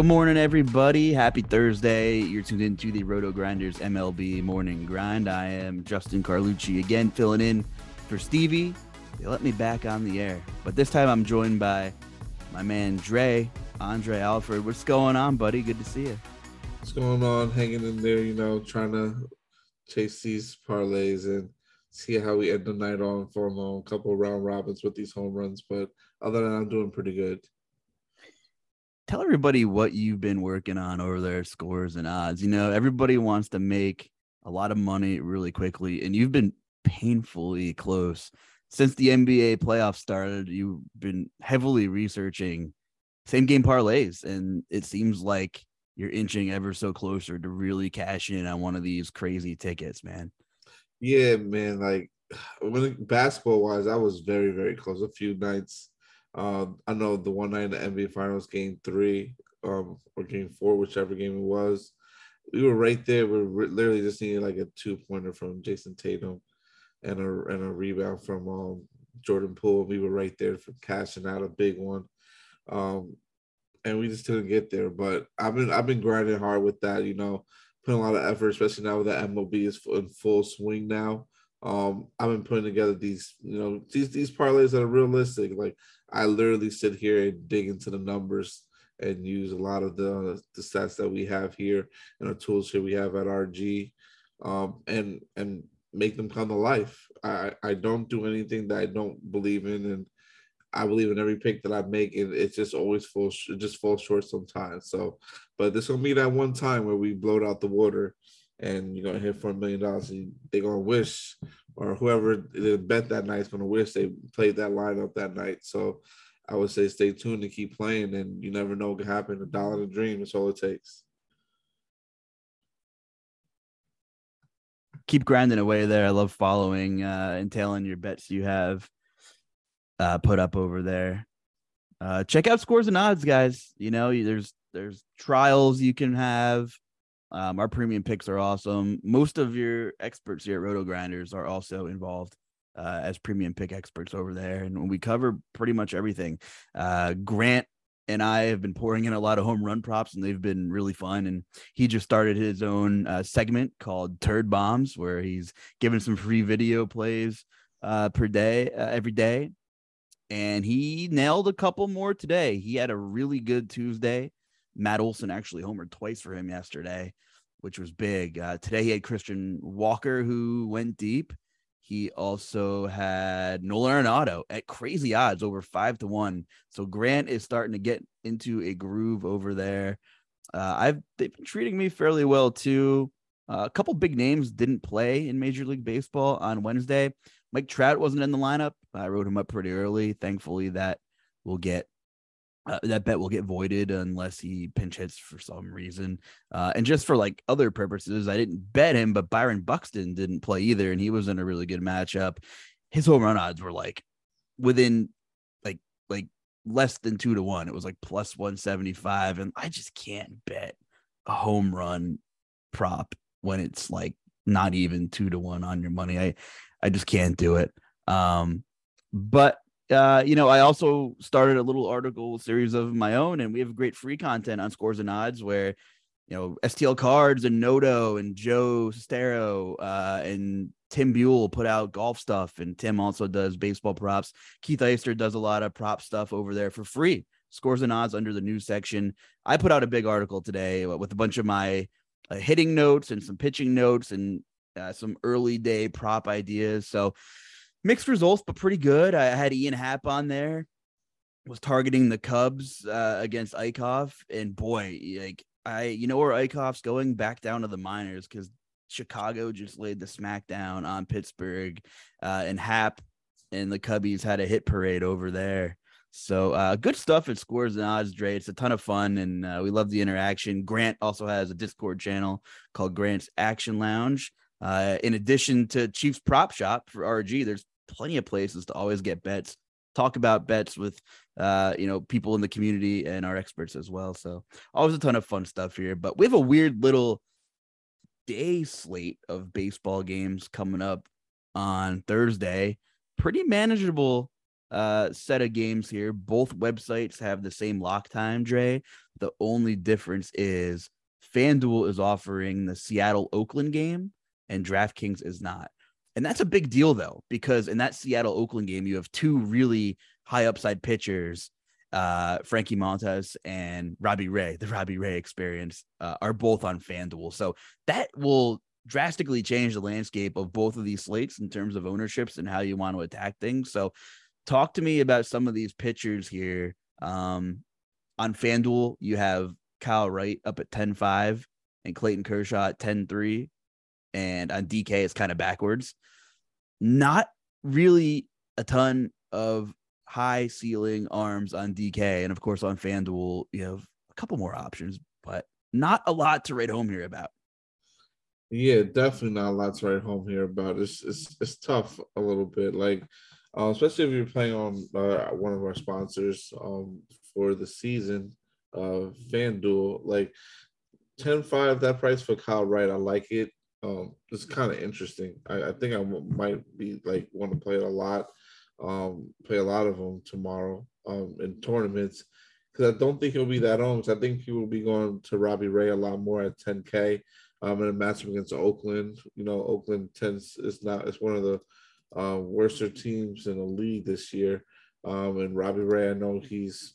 Good morning, everybody. Happy Thursday. You're tuned into the Roto Grinders MLB Morning Grind. I am Justin Carlucci again, filling in for Stevie. They let me back on the air, but this time I'm joined by my man Dre, Andre Alfred. What's going on, buddy? Good to see you. What's going on? Hanging in there, you know, trying to chase these parlays and see how we end the night on for a couple round robins with these home runs. But other than that, I'm doing pretty good tell everybody what you've been working on over there, scores and odds. You know, everybody wants to make a lot of money really quickly, and you've been painfully close since the NBA playoffs started. You've been heavily researching same game parlays, and it seems like you're inching ever so closer to really cash in on one of these crazy tickets, man. Yeah, man. Like when basketball wise, I was very, very close. A few nights uh, I know the one night in the NBA Finals, Game Three, um, or Game Four, whichever game it was, we were right there. We were literally just needing like a two pointer from Jayson Tatum, and a and a rebound from um, Jordan Poole. We were right there for cashing out a big one, um, and we just didn't get there. But I've been I've been grinding hard with that. You know, putting a lot of effort, especially now that MLB is in full swing now. Um, I've been putting together these, you know, these these parlays that are realistic. Like I literally sit here and dig into the numbers and use a lot of the the stats that we have here and the tools here we have at RG, um, and and make them come to life. I I don't do anything that I don't believe in, and I believe in every pick that I make, and it just always falls it just falls short sometimes. So, but this gonna be that one time where we blowed out the water, and you're gonna hit for a million dollars, and they're gonna wish or whoever bet that night is going to wish they played that lineup that night. So I would say stay tuned and keep playing, and you never know what can happen. A dollar a dream is all it takes. Keep grinding away there. I love following uh, and telling your bets you have uh, put up over there. Uh, check out scores and odds, guys. You know, there's there's trials you can have um, our premium picks are awesome. Most of your experts here at Roto Grinders are also involved uh, as premium pick experts over there, and we cover pretty much everything. Uh, Grant and I have been pouring in a lot of home run props, and they've been really fun. And he just started his own uh, segment called Turd Bombs, where he's giving some free video plays uh, per day, uh, every day. And he nailed a couple more today. He had a really good Tuesday. Matt Olson actually homered twice for him yesterday, which was big. Uh, today he had Christian Walker, who went deep. He also had Nolan Arenado at crazy odds over five to one. So Grant is starting to get into a groove over there. Uh, I've they've been treating me fairly well too. Uh, a couple big names didn't play in Major League Baseball on Wednesday. Mike Trout wasn't in the lineup. I wrote him up pretty early. Thankfully, that will get uh, that bet will get voided unless he pinch hits for some reason. Uh, and just for like other purposes, I didn't bet him, but Byron Buxton didn't play either, and he was in a really good matchup. His home run odds were like within like like less than two to one. It was like plus one seventy five, and I just can't bet a home run prop when it's like not even two to one on your money. I I just can't do it. Um, but uh, you know, I also started a little article series of my own, and we have great free content on Scores and Odds where, you know, STL Cards and Noto and Joe Sestero uh, and Tim Buell put out golf stuff, and Tim also does baseball props. Keith Eister does a lot of prop stuff over there for free. Scores and Odds under the news section. I put out a big article today with a bunch of my uh, hitting notes and some pitching notes and uh, some early day prop ideas. So mixed results, but pretty good. I had Ian Happ on there, was targeting the Cubs uh, against Eickhoff, and boy, like I, you know where Eickhoff's going back down to the minors because Chicago just laid the smackdown on Pittsburgh, uh, and Happ and the Cubbies had a hit parade over there. So uh, good stuff at Scores and Odds, Dre. It's a ton of fun, and uh, we love the interaction. Grant also has a Discord channel called Grant's Action Lounge. Uh, in addition to Chiefs Prop Shop for RG, there's plenty of places to always get bets talk about bets with uh you know people in the community and our experts as well. So always a ton of fun stuff here but we have a weird little day slate of baseball games coming up on thursday. Pretty manageable uh set of games here. Both websites have the same lock time dre. The only difference is fanduel is offering the seattle oakland game and draftkings is not and that's a big deal though, because in that Seattle Oakland game, you have two really high upside pitchers, uh, Frankie Montas and Robbie Ray, the Robbie Ray experience, uh, are both on FanDuel. So that will drastically change the landscape of both of these slates in terms of ownerships and how you want to attack things. So talk to me about some of these pitchers here. Um, on FanDuel, you have Kyle Wright up at 10 5 and Clayton Kershaw at 10 3 and on DK it's kind of backwards. Not really a ton of high ceiling arms on DK, and of course on FanDuel you have a couple more options, but not a lot to write home here about. Yeah, definitely not a lot to write home here about. It's it's it's tough a little bit, like uh, especially if you're playing on uh, one of our sponsors um, for the season, uh, FanDuel. Like 10-5, that price for Kyle Wright, I like it um, it's kind of interesting. I, I, think I might be like want to play it a lot, um, play a lot of them tomorrow um, in tournaments because I don't think he'll be that on. Because I think he will be going to Robbie Ray a lot more at 10K um, in a matchup against Oakland. You know, Oakland tends is not it's one of the uh, worser teams in the league this year. Um, and Robbie Ray, I know he's,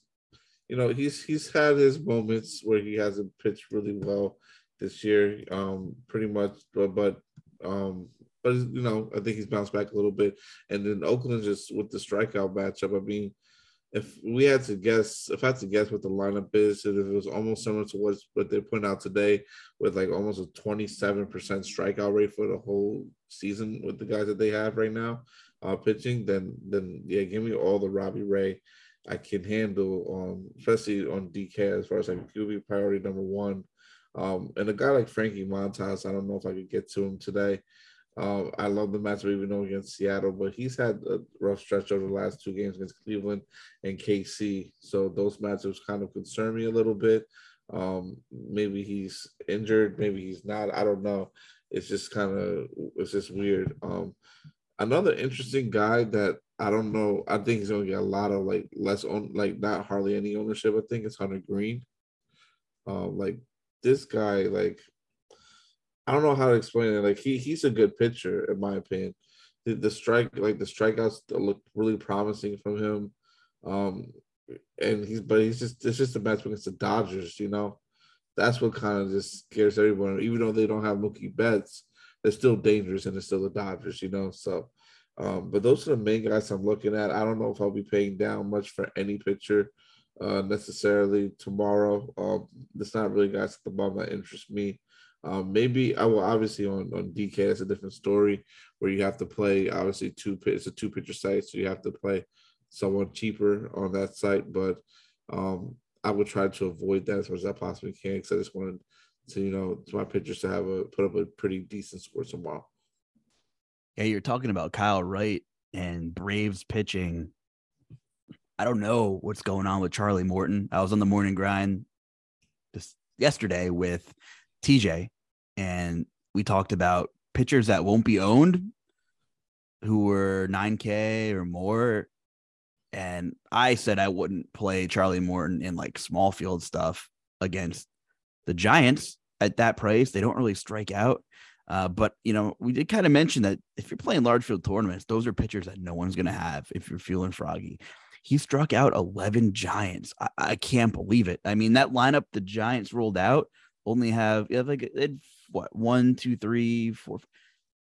you know, he's he's had his moments where he hasn't pitched really well this year, um, pretty much. But but um, but you know, I think he's bounced back a little bit. And then Oakland just with the strikeout matchup. I mean, if we had to guess, if I had to guess what the lineup is, if it was almost similar to what what they're putting out today, with like almost a twenty seven percent strikeout rate for the whole season with the guys that they have right now, uh, pitching, then then yeah, give me all the Robbie Ray. I can handle, um, especially on DK as far as like QB priority number one. Um, and a guy like Frankie Montas, I don't know if I could get to him today. Um, I love the matchup even though against Seattle, but he's had a rough stretch over the last two games against Cleveland and KC. So those matchups kind of concern me a little bit. Um, maybe he's injured, maybe he's not. I don't know. It's just kind of it's just weird. Um, Another interesting guy that I don't know. I think he's gonna get a lot of like less on like not hardly any ownership. I think it's Hunter Greene. Um, like this guy, like I don't know how to explain it. Like he he's a good pitcher in my opinion. The, the strike like the strikeouts look really promising from him. Um, and he's but he's just it's just a match against the Dodgers, you know. That's what kind of just scares everyone. Even though they don't have Mookie Betts, they're still dangerous and they're still the Dodgers, you know. So um, but those are the main guys I'm looking at. I don't know if I'll be paying down much for any pitcher uh, necessarily tomorrow. Um, there's not really guys at the bottom that interest me. Um, maybe I will obviously on, on DK, it's a different story where you have to play obviously two it's a two pitcher site, so you have to play someone cheaper on that site. But um, I would try to avoid that as much as I possibly can because I just wanted to, you know, to my pitchers to have a put up a pretty decent score tomorrow. Yeah, you're talking about Kyle Wright and Braves pitching. I don't know what's going on with Charlie Morton. I was on the morning grind just yesterday with TJ, and we talked about pitchers that won't be owned who were 9K or more. And I said I wouldn't play Charlie Morton in like small field stuff against the Giants at that price. They don't really strike out. Uh, but you know, we did kind of mention that if you're playing large field tournaments, those are pitchers that no one's going to have if you're feeling froggy. He struck out 11 Giants. I, I, can't believe it. I mean, that lineup the Giants rolled out only have, have like what one, two, three, four,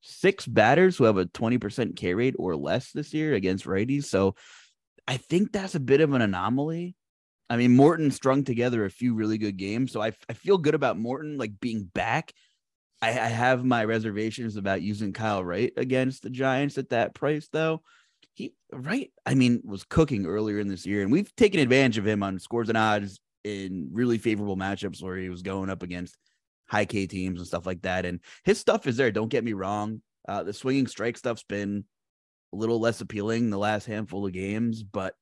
six batters who have a 20% K rate or less this year against righties. So I think that's a bit of an anomaly. I mean, Morton strung together a few really good games. So I, I feel good about Morton like being back I have my reservations about using Kyle Wright against the Giants at that price, though. He Wright, I mean, was cooking earlier in this year, and we've taken advantage of him on scores and odds in really favorable matchups where he was going up against high K teams and stuff like that. And his stuff is there. Don't get me wrong. Uh, the swinging strike stuff's been a little less appealing the last handful of games, but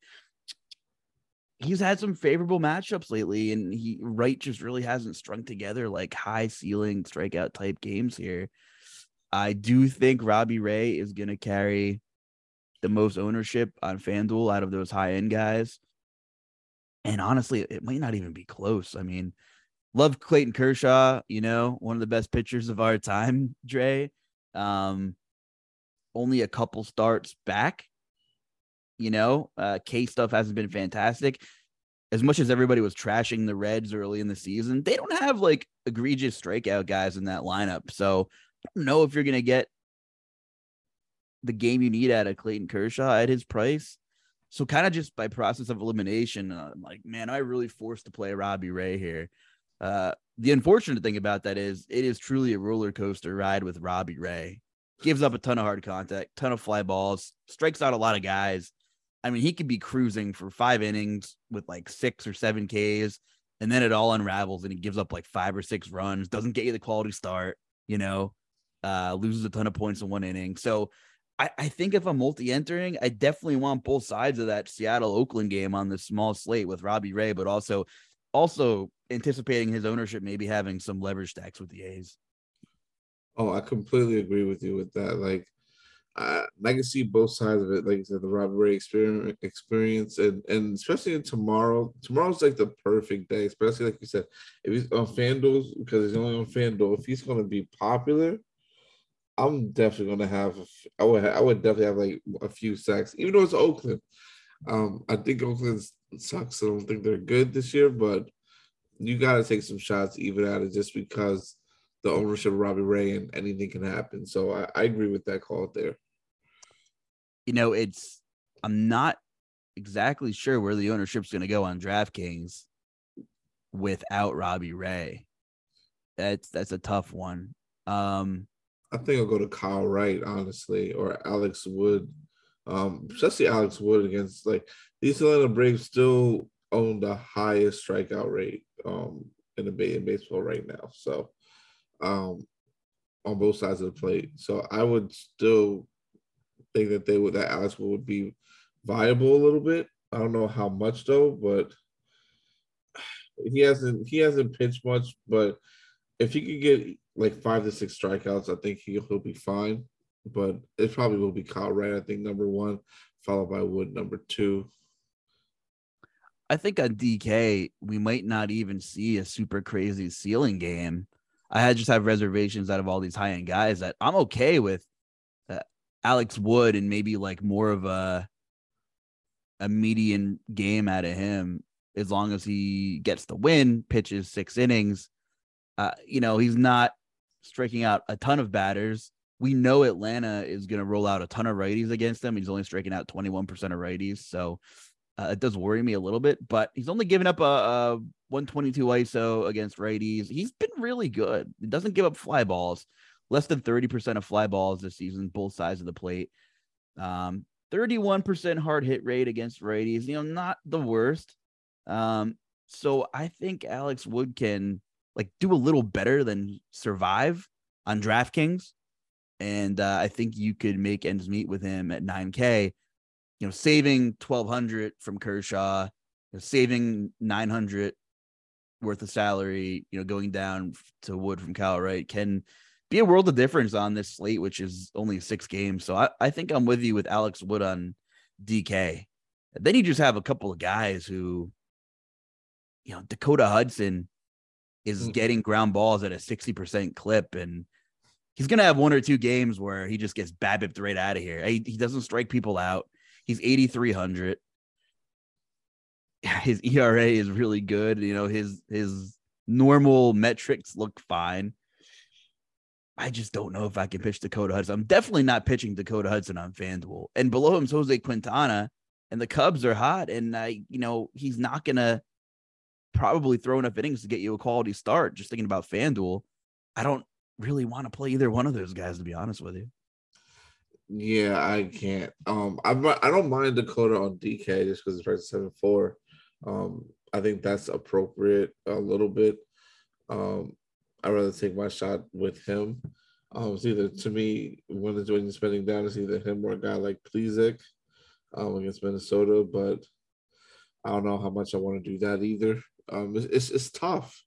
he's had some favorable matchups lately, and he right just really hasn't strung together like high ceiling strikeout type games here. I do think Robbie Ray is going to carry the most ownership on FanDuel out of those high end guys. And honestly, it might not even be close. I mean, love Clayton Kershaw, you know, one of the best pitchers of our time, Dre. Um, only a couple starts back you know, uh, K stuff hasn't been fantastic. As much as everybody was trashing the Reds early in the season, they don't have like egregious strikeout guys in that lineup. So I don't know if you're going to get the game you need out of Clayton Kershaw at his price. So kind of just by process of elimination, uh, I'm like, man, I really forced to play Robbie Ray here. Uh, the unfortunate thing about that is it is truly a roller coaster ride with Robbie Ray. Gives up a ton of hard contact, ton of fly balls, strikes out a lot of guys. I mean, he could be cruising for five innings with like six or seven Ks, and then it all unravels and he gives up like five or six runs, doesn't get you the quality start, you know, uh, loses a ton of points in one inning. So I, I think if I'm multi entering, I definitely want both sides of that Seattle Oakland game on the small slate with Robbie Ray, but also also anticipating his ownership maybe having some leverage stacks with the A's. Oh, I completely agree with you with that. Like I, I can see both sides of it. Like you said, the Robbie Ray experience, experience, and and especially in tomorrow. Tomorrow's like the perfect day, especially like you said, if he's on FanDuel because he's only on FanDuel. If he's going to be popular, I'm definitely to have. I would. I would definitely have like a few sacks, even though it's Oakland. Um, I think Oakland sucks. I don't think they're good this year, but you got to take some shots even at it just because the ownership of Robbie Ray and anything can happen. So I, I agree with that call there you know, it's I'm not exactly sure where the ownership's going to go on DraftKings without Robbie Ray. That's that's a tough one. Um, I think I'll go to Kyle Wright, honestly, or Alex Wood. Um, especially Alex Wood against like these Atlanta Braves still own the highest strikeout rate um in the Bay in baseball right now. So um on both sides of the plate. So I would still think that they would that Alex Wood would be viable a little bit. I don't know how much though, but he hasn't he hasn't pitched much. But if he could get like five to six strikeouts, I think he, he'll be fine. but it probably will be Kyle Wright. I think number one, followed by Wood number two. I think on DK we might not even see a super crazy ceiling game. I just have reservations out of all these high end guys that I'm okay with uh, Alex Wood and maybe like more of a a median game out of him as long as he gets the win, pitches six innings. Uh, you know, he's not striking out a ton of batters. We know Atlanta is going to roll out a ton of righties against them. He's only striking out 21% of righties. So uh, it does worry me a little bit, but he's only given up a, a 122 ISO against righties. He's been really good. He doesn't give up fly balls, less than 30% of fly balls this season, both sides of the plate. Um, 31% hard hit rate against righties, you know, not the worst. Um, so I think Alex Wood can like do a little better than survive on DraftKings. And uh, I think you could make ends meet with him at 9K. You know, saving 1200 from Kershaw, you know, saving 900 worth of salary, you know, going down to Wood from Kyle Wright, can be a world of difference on this slate, which is only six games. So I, I think I'm with you with Alex Wood on DK. Then you just have a couple of guys who, you know, Dakota Hudson is mm. getting ground balls at a 60% clip. And he's going to have one or two games where he just gets BABIPed right out of here. He, he doesn't strike people out. He's 8,300. His ERA is really good. You know, his, his normal metrics look fine. I just don't know if I can pitch Dakota Hudson. I'm definitely not pitching Dakota Hudson on FanDuel. And below him's Jose Quintana, and the Cubs are hot. And I, you know, he's not gonna probably throw enough innings to get you a quality start. Just thinking about FanDuel, I don't really want to play either one of those guys, to be honest with you. Yeah, I can't. Um, I'm I don't mind Dakota on DK just because it's price seven four. Um, I think that's appropriate a little bit. Um, I'd rather take my shot with him. Um, it's either to me when it's when spending down, it's either him or a guy like Plesac um, against Minnesota, but I don't know how much I want to do that either. Um, it's, it's, tough.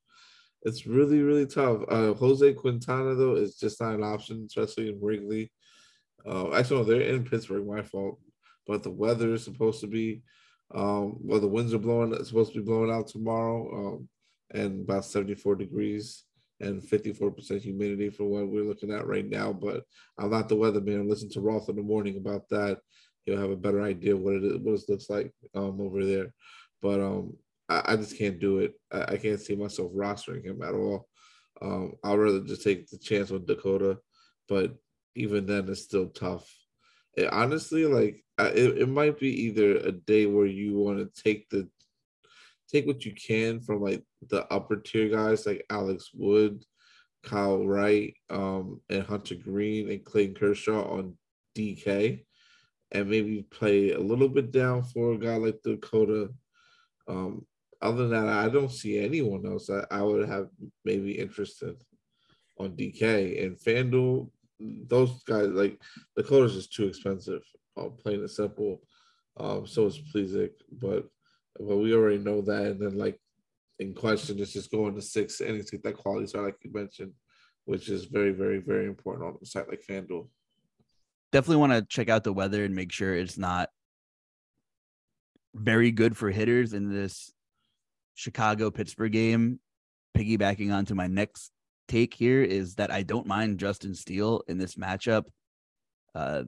It's really really tough. Uh, Jose Quintana though is just not an option, especially in Wrigley. Uh, actually, no, they're in Pittsburgh. My fault. But the weather is supposed to be, um, well, the winds are blowing. It's supposed to be blowing out tomorrow, um, and about seventy four degrees and 54% humidity for what we're looking at right now. But I'm not the weatherman. Listen to Roth in the morning about that. He'll have a better idea what it is, what it looks like um, over there. But um, I, I, just can't do it. I, I, can't see myself rostering him at all. Um, I'd rather just take the chance with Dakota, but even then, it's still tough. It, honestly, like it, it might be either a day where you want to take the take what you can from like the upper tier guys like Alex Wood, Kyle Wright, um, and Hunter Greene and Clayton Kershaw on DK, and maybe play a little bit down for a guy like Dakota. Um, other than that, I don't see anyone else that I would have maybe interested on DK and FanDuel. Those guys like the Dakota's just too expensive. Uh, plain and simple. Um, so is Plesac, but well, we already know that. And then like in question is just going to six innings to get that quality start, like you mentioned, which is very, very, very important on a site like FanDuel. Definitely want to check out the weather and make sure it's not very good for hitters in this Chicago Pittsburgh game. Piggybacking onto my next take here is that I don't mind Justin Steele in this matchup. Uh,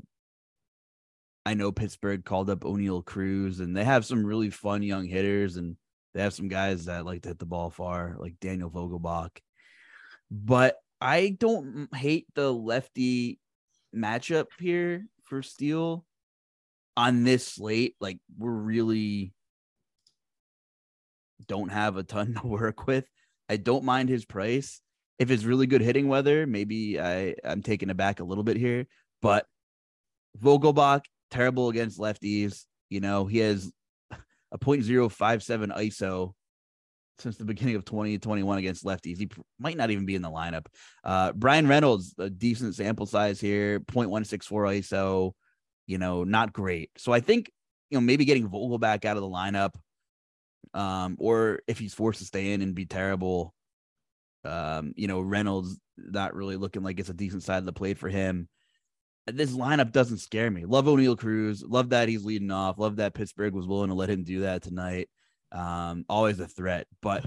I know Pittsburgh called up Oneil Cruz, and they have some really fun young hitters, and they have some guys that like to hit the ball far, like Daniel Vogelbach. But I don't hate the lefty matchup here for Steele on this slate. Like we're really don't have a ton to work with. I don't mind his price. If it's really good hitting weather, maybe I, I'm taking it back a little bit here. But Vogelbach terrible against lefties. You know, he has a 0.057 ISO since the beginning of 2021 against lefties. He pr- might not even be in the lineup. Uh, Bryan Reynolds, a decent sample size here, 0.164 ISO, you know, not great. So I think, you know, maybe getting Vogelbach out of the lineup, um, or if he's forced to stay in and be terrible, um, you know, Reynolds not really looking like it's a decent side of the plate for him this lineup doesn't scare me. Love Oneil Cruz. Love that he's leading off. Love that Pittsburgh was willing to let him do that tonight. Um, always a threat. But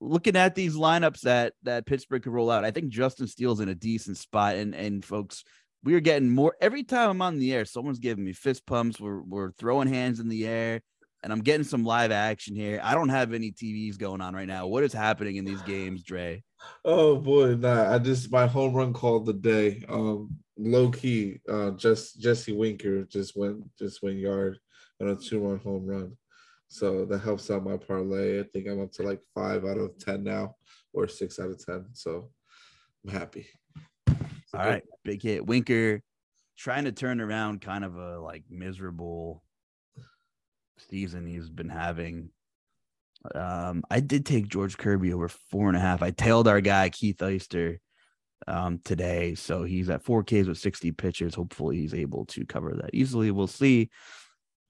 looking at these lineups that that Pittsburgh could roll out, I think Justin Steele's in a decent spot. And and folks, we are getting more every time I'm on the air. Someone's giving me fist pumps. We're we're throwing hands in the air, and I'm getting some live action here. I don't have any TVs going on right now. What is happening in these games, Dre? Oh boy, nah. I just my home run called the day. Um, low key, uh, just Jesse Winker just went just went yard on a two run home run. So that helps out my parlay. I think I'm up to like five out of 10 now or six out of 10. So I'm happy. All right. Big hit. Winker trying to turn around kind of a like miserable season he's been having. Um, I did take George Kirby over four and a half. I tailed our guy Keith Eister um today. So he's at four Ks with 60 pitches. Hopefully he's able to cover that easily. We'll see.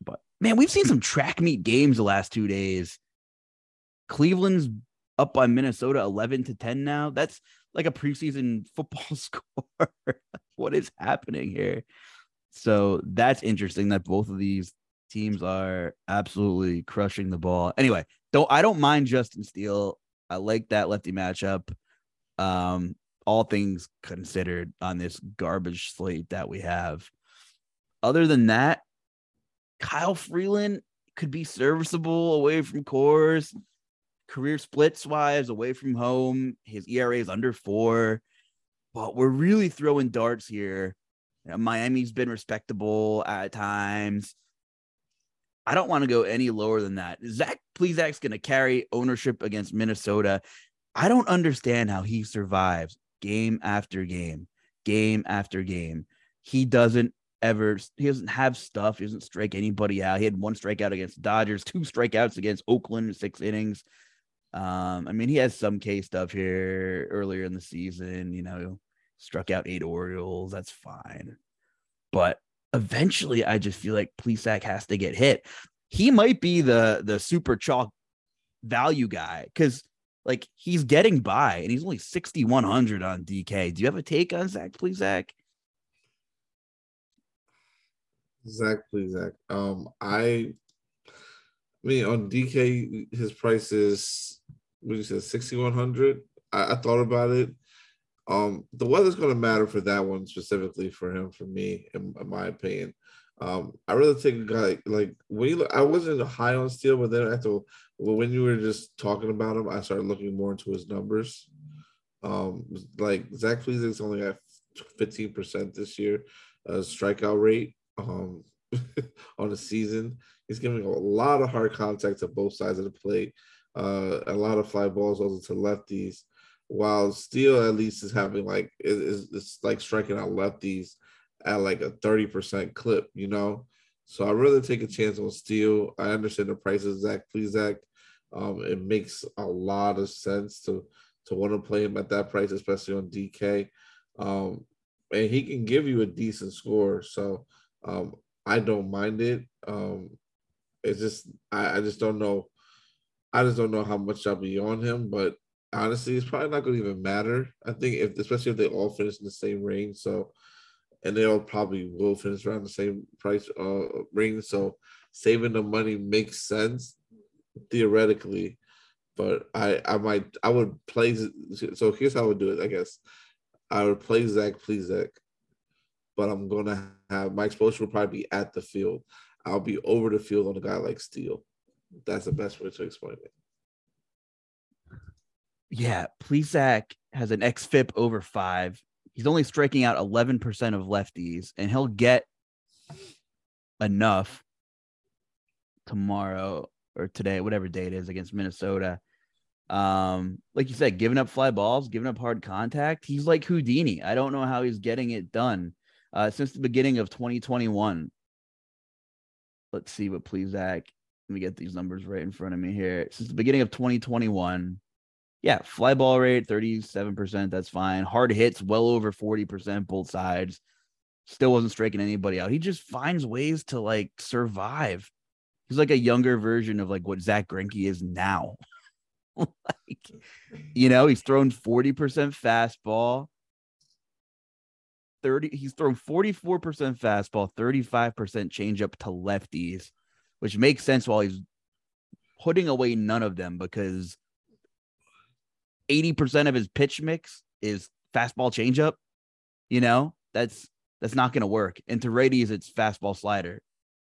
But man, we've seen some track meet games the last two days. Cleveland's up by Minnesota 11 to 10 now. That's like a preseason football score. what is happening here? So that's interesting that both of these teams are absolutely crushing the ball. Anyway, don't I don't mind Justin Steele. I like that lefty matchup. Um, all things considered on this garbage slate that we have. Other than that, Kyle Freeland could be serviceable away from Coors. Career splits wise, away from home, his ERA is under four. But we're really throwing darts here. You know, Miami's been respectable at times. I don't want to go any lower than that. Zach Plesac's going to carry ownership against Minnesota. I don't understand how he survives game after game, game after game. He doesn't ever he doesn't have stuff. He doesn't strike anybody out. He had one strikeout against Dodgers, two strikeouts against Oakland six innings. Um, I mean, he has some K stuff here earlier in the season, you know, struck out eight Orioles. That's fine. But eventually I just feel like Plesac has to get hit. He might be the the super chalk value guy because like he's getting by and he's only 6,100 on DK. Do you have a take on Zach Plesac? Zach, Zach. Um, I, I mean, on DK, his price is what you said, sixty one hundred. I, I thought about it. Um, the weather's going to matter for that one specifically for him, for me, in, in my opinion. Um, I really think a guy like when you look, I wasn't high on Steele, but then after when you were just talking about him, I started looking more into his numbers. Um, like Zach Plesac's only at fifteen percent this year, uh, strikeout rate um, on the season. He's giving a lot of hard contact to both sides of the plate, uh, a lot of fly balls also to lefties. While Steele at least is having like it's like striking out lefties at like a 30% clip, you know. So I really take a chance on Steele. I understand the price of Zach Plesac. Um, it makes a lot of sense to to want to play him at that price, especially on DK. Um, and he can give you a decent score. So um, I don't mind it. Um, it's just I, I just don't know. I just don't know how much I'll be on him, but honestly, it's probably not going to even matter. I think if especially if they all finish in the same range, so and they all probably will finish around the same price uh range. So saving the money makes sense theoretically, but I I might I would play. So here's how I would do it. I guess I would play Zach please Zach, but I'm gonna have my exposure will probably be at the field. I'll be over the field on a guy like Steele. That's the best way to explain it. Yeah, Plesac has an xFIP over five. He's only striking out 11% of lefties, and he'll get enough tomorrow or today, whatever day it is, against Minnesota. Um, like you said, giving up fly balls, giving up hard contact. He's like Houdini. I don't know how he's getting it done uh, since the beginning of 2021. Let's see what Plesac. Let me get these numbers right in front of me here. Since the beginning of 2021, yeah, fly ball rate 37%. That's fine. Hard hits well over 40%, both sides. Still wasn't striking anybody out. He just finds ways to like survive. He's like a younger version of like what Zack Greinke is now. like, you know, he's thrown 40% fastball, 30 he's thrown 44% fastball, 35% changeup to lefties, which makes sense while he's putting away none of them because 80% of his pitch mix is fastball changeup. You know, that's that's not going to work. And to righties, it's fastball slider.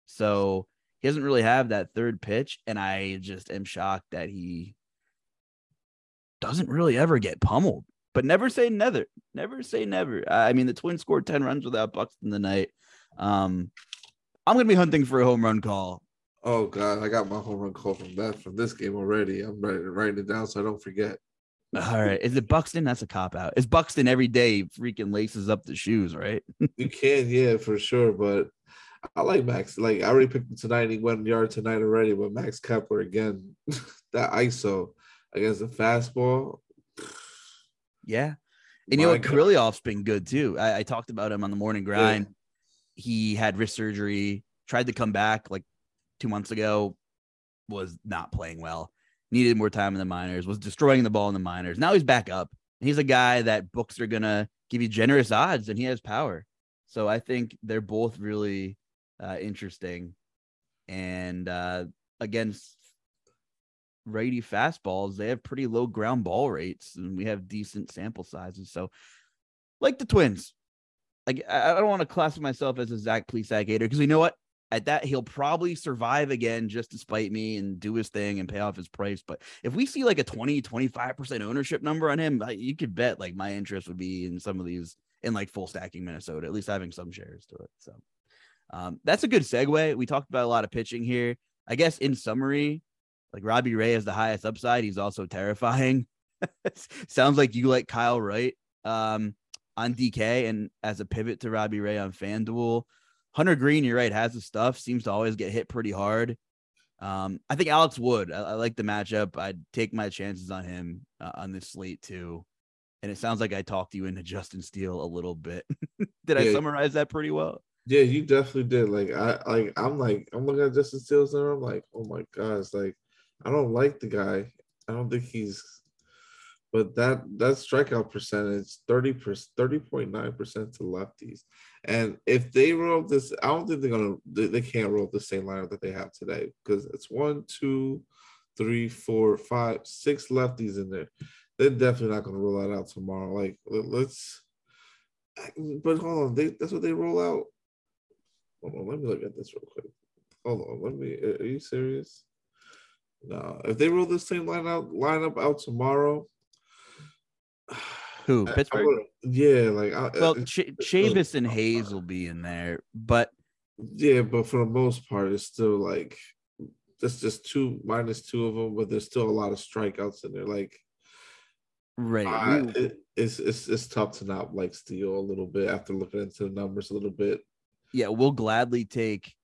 So he doesn't really have that third pitch. And I just am shocked that he doesn't really ever get pummeled. But never say never. Never say never. I mean, the Twins scored 10 runs without Buxton the night. Um, I'm gonna be hunting for a home run call. Oh god, I got my home run call from that from this game already. I'm writing it down so I don't forget. All right. Is it Buxton? That's a cop out. It's Buxton every day freaking laces up the shoes, right? you can, yeah, for sure. But I like Max. Like I already picked him tonight. He went yard tonight already. But Max Kepler again, that ISO against the fastball. Yeah. And you know what? Kirilloff's been good too. I, I, talked about him on the morning grind. Yeah. He had wrist surgery, tried to come back like two months ago, was not playing well, needed more time in the minors, was destroying the ball in the minors. Now he's back up. He's a guy that books are going to give you generous odds and he has power. So I think they're both really uh, interesting. And uh, against righty fastballs, they have pretty low ground ball rates, and we have decent sample sizes. So, like the Twins, like I don't want to classify myself as a Zach Plesac hater because you know what? At that, he'll probably survive again just to spite me and do his thing and pay off his price. But if we see like a 20, 25% ownership number on him, you could bet like my interest would be in some of these in like full stacking Minnesota, at least having some shares to it. So um, that's a good segue. We talked about a lot of pitching here. I guess in summary, like Robbie Ray has the highest upside. He's also terrifying. Sounds like you like Kyle Wright um, on DK and as a pivot to Robbie Ray on FanDuel. Hunter Greene, you're right, has the stuff, seems to always get hit pretty hard. Um, I think Alex Wood, I, I, like the matchup. I'd take my chances on him uh, on this slate too. And it sounds like I talked you into Justin Steele a little bit. did yeah. I summarize that pretty well? Yeah, you definitely did. Like I like I'm like I'm looking at Justin Steele's and I'm like, oh my god, it's like I don't like the guy. I don't think he's but that that strikeout percentage 30 30.9 percent to lefties. And if they roll this i don't think they're gonna they, they can't roll the same lineup that they have today because it's one two three four five six lefties in there. They're definitely not gonna roll that out tomorrow like let's but hold on they, that's what they roll out. Hold on let me look at this real quick. Hold on let me are you serious? No, if they roll the same lineup lineup out tomorrow, who Pittsburgh? yeah, like I, well, uh, Ch- uh, uh, Chavis and Hayes will be in there, but yeah, but for the most part, it's still like that's just two minus two of them, but there's still a lot of strikeouts in there. Like, right, I, it, it's it's it's tough to not like Steele a little bit after looking into the numbers a little bit. Yeah, we'll gladly take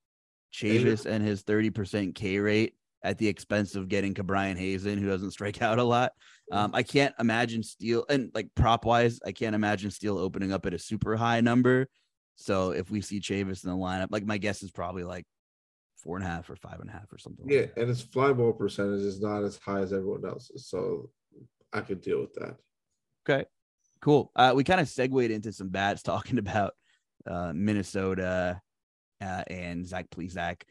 Chavis and his thirty percent K rate at the expense of getting Ke'Bryan Hayes in, who doesn't strike out a lot. Um, I can't imagine Steele and like prop wise, I can't imagine Steele opening up at a super high number. So if we see Chavis in the lineup, like my guess is probably like four and a half or five and a half or something. Yeah, like and his fly ball percentage is not as high as everyone else's, so I could deal with that. Okay, cool. Uh, we kind of segued into some bats talking about uh, Minnesota uh, and Zach Plesac.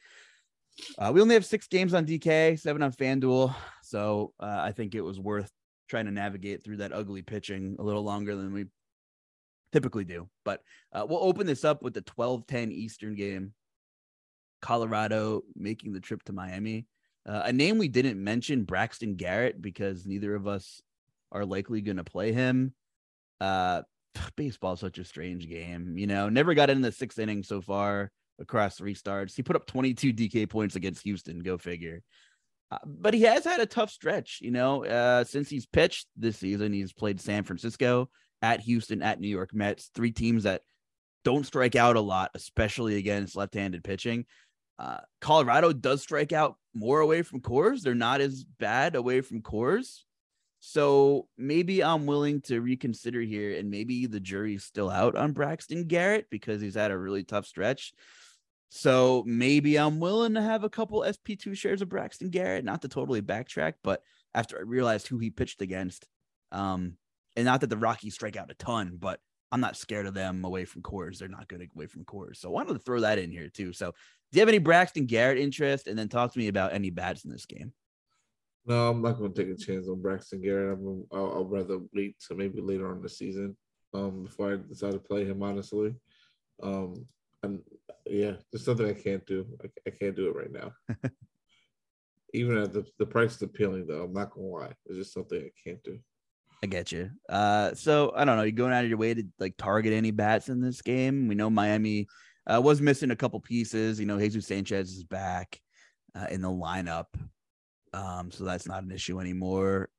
Uh, we only have six games on DK, seven on FanDuel. So uh, I think it was worth trying to navigate through that ugly pitching a little longer than we typically do. But uh, we'll open this up with the 12 10 Eastern game. Colorado making the trip to Miami. Uh, a name we didn't mention, Braxton Garrett, because neither of us are likely going to play him. Uh, baseball is such a strange game, you know. Never got in the sixth inning so far across three starts. He put up 22 DK points against Houston. Go figure. Uh, but he has had a tough stretch, you know, uh, since he's pitched this season. He's played San Francisco, at Houston, at New York Mets, three teams that don't strike out a lot, especially against left-handed pitching. Uh, Colorado does strike out more away from Coors. They're not as bad away from Coors. So maybe I'm willing to reconsider here, and maybe the jury's still out on Braxton Garrett because he's had a really tough stretch. So maybe I'm willing to have a couple SP2 shares of Braxton Garrett, not to totally backtrack, but after I realized who he pitched against, um, and not that the Rockies strike out a ton, but I'm not scared of them away from Coors. They're not good away from Coors. So I wanted to throw that in here too. So do you have any Braxton Garrett interest? And then talk to me about any bats in this game. No, I'm not going to take a chance on Braxton Garrett. I'm, I'll, I'll rather wait to maybe later on the season um, before I decide to play him. Honestly, um, and yeah, there's something I can't do. I, I can't do it right now. Even at the the price is appealing, though, I'm not gonna lie. It's just something I can't do. I get you. Uh, so I don't know. You going out of your way to like target any bats in this game? We know Miami uh, was missing a couple pieces. You know, Jesus Sanchez is back uh, in the lineup. Um, so that's not an issue anymore.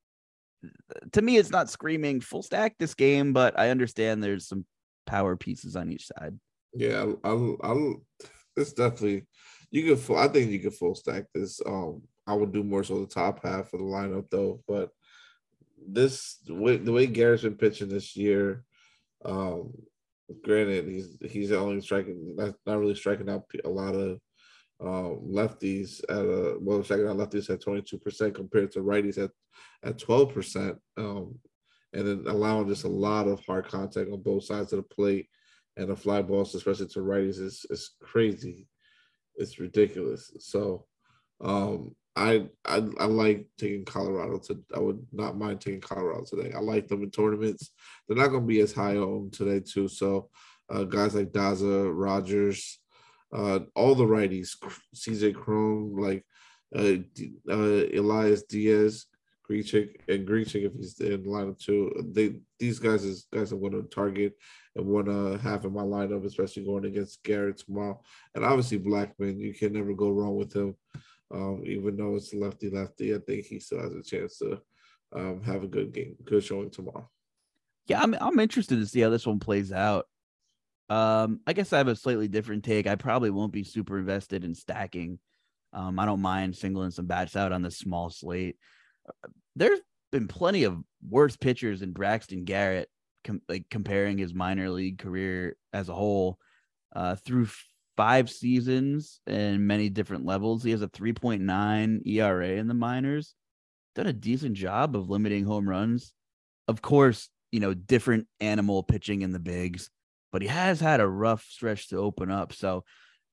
To me, it's not screaming full stack this game, but I understand there's some power pieces on each side. Yeah, I'll, I'll, it's definitely you. Full, I think you can full stack this. Um, I would do more so the top half of the lineup though, but this the way, Garrett's been pitching this year, um, granted he's he's only striking not, not really striking out a lot of um, lefties at a well, second out lefties at 22% compared to righties at at 12%. Um, and then allowing just a lot of hard contact on both sides of the plate and the fly balls, especially to righties, is is crazy. It's ridiculous. So um I, I I like taking Colorado to I would not mind taking Colorado today. I like them in tournaments. They're not gonna be as high on today too. So uh, guys like Daza, Rodgers, uh, all the righties, CJ Cron, like uh, uh, Elias Diaz, Grichuk, and Grichuk if he's in lineup too. They these guys is guys I'm going to target and want to have in my lineup, especially going against Garrett tomorrow. And obviously Blackmon, you can never go wrong with him. Um, even though it's lefty lefty, I think he still has a chance to um, have a good game, good showing tomorrow. Yeah, I'm I'm interested to see how this one plays out. Um, I guess I have a slightly different take. I probably won't be super invested in stacking. Um, I don't mind singling some bats out on the small slate. There's been plenty of worse pitchers than Braxton Garrett, com- like comparing his minor league career as a whole. Uh, through five seasons and many different levels, he has a 3.9 ERA in the minors. Done a decent job of limiting home runs. Of course, you know, different animal pitching in the bigs but he has had a rough stretch to open up. So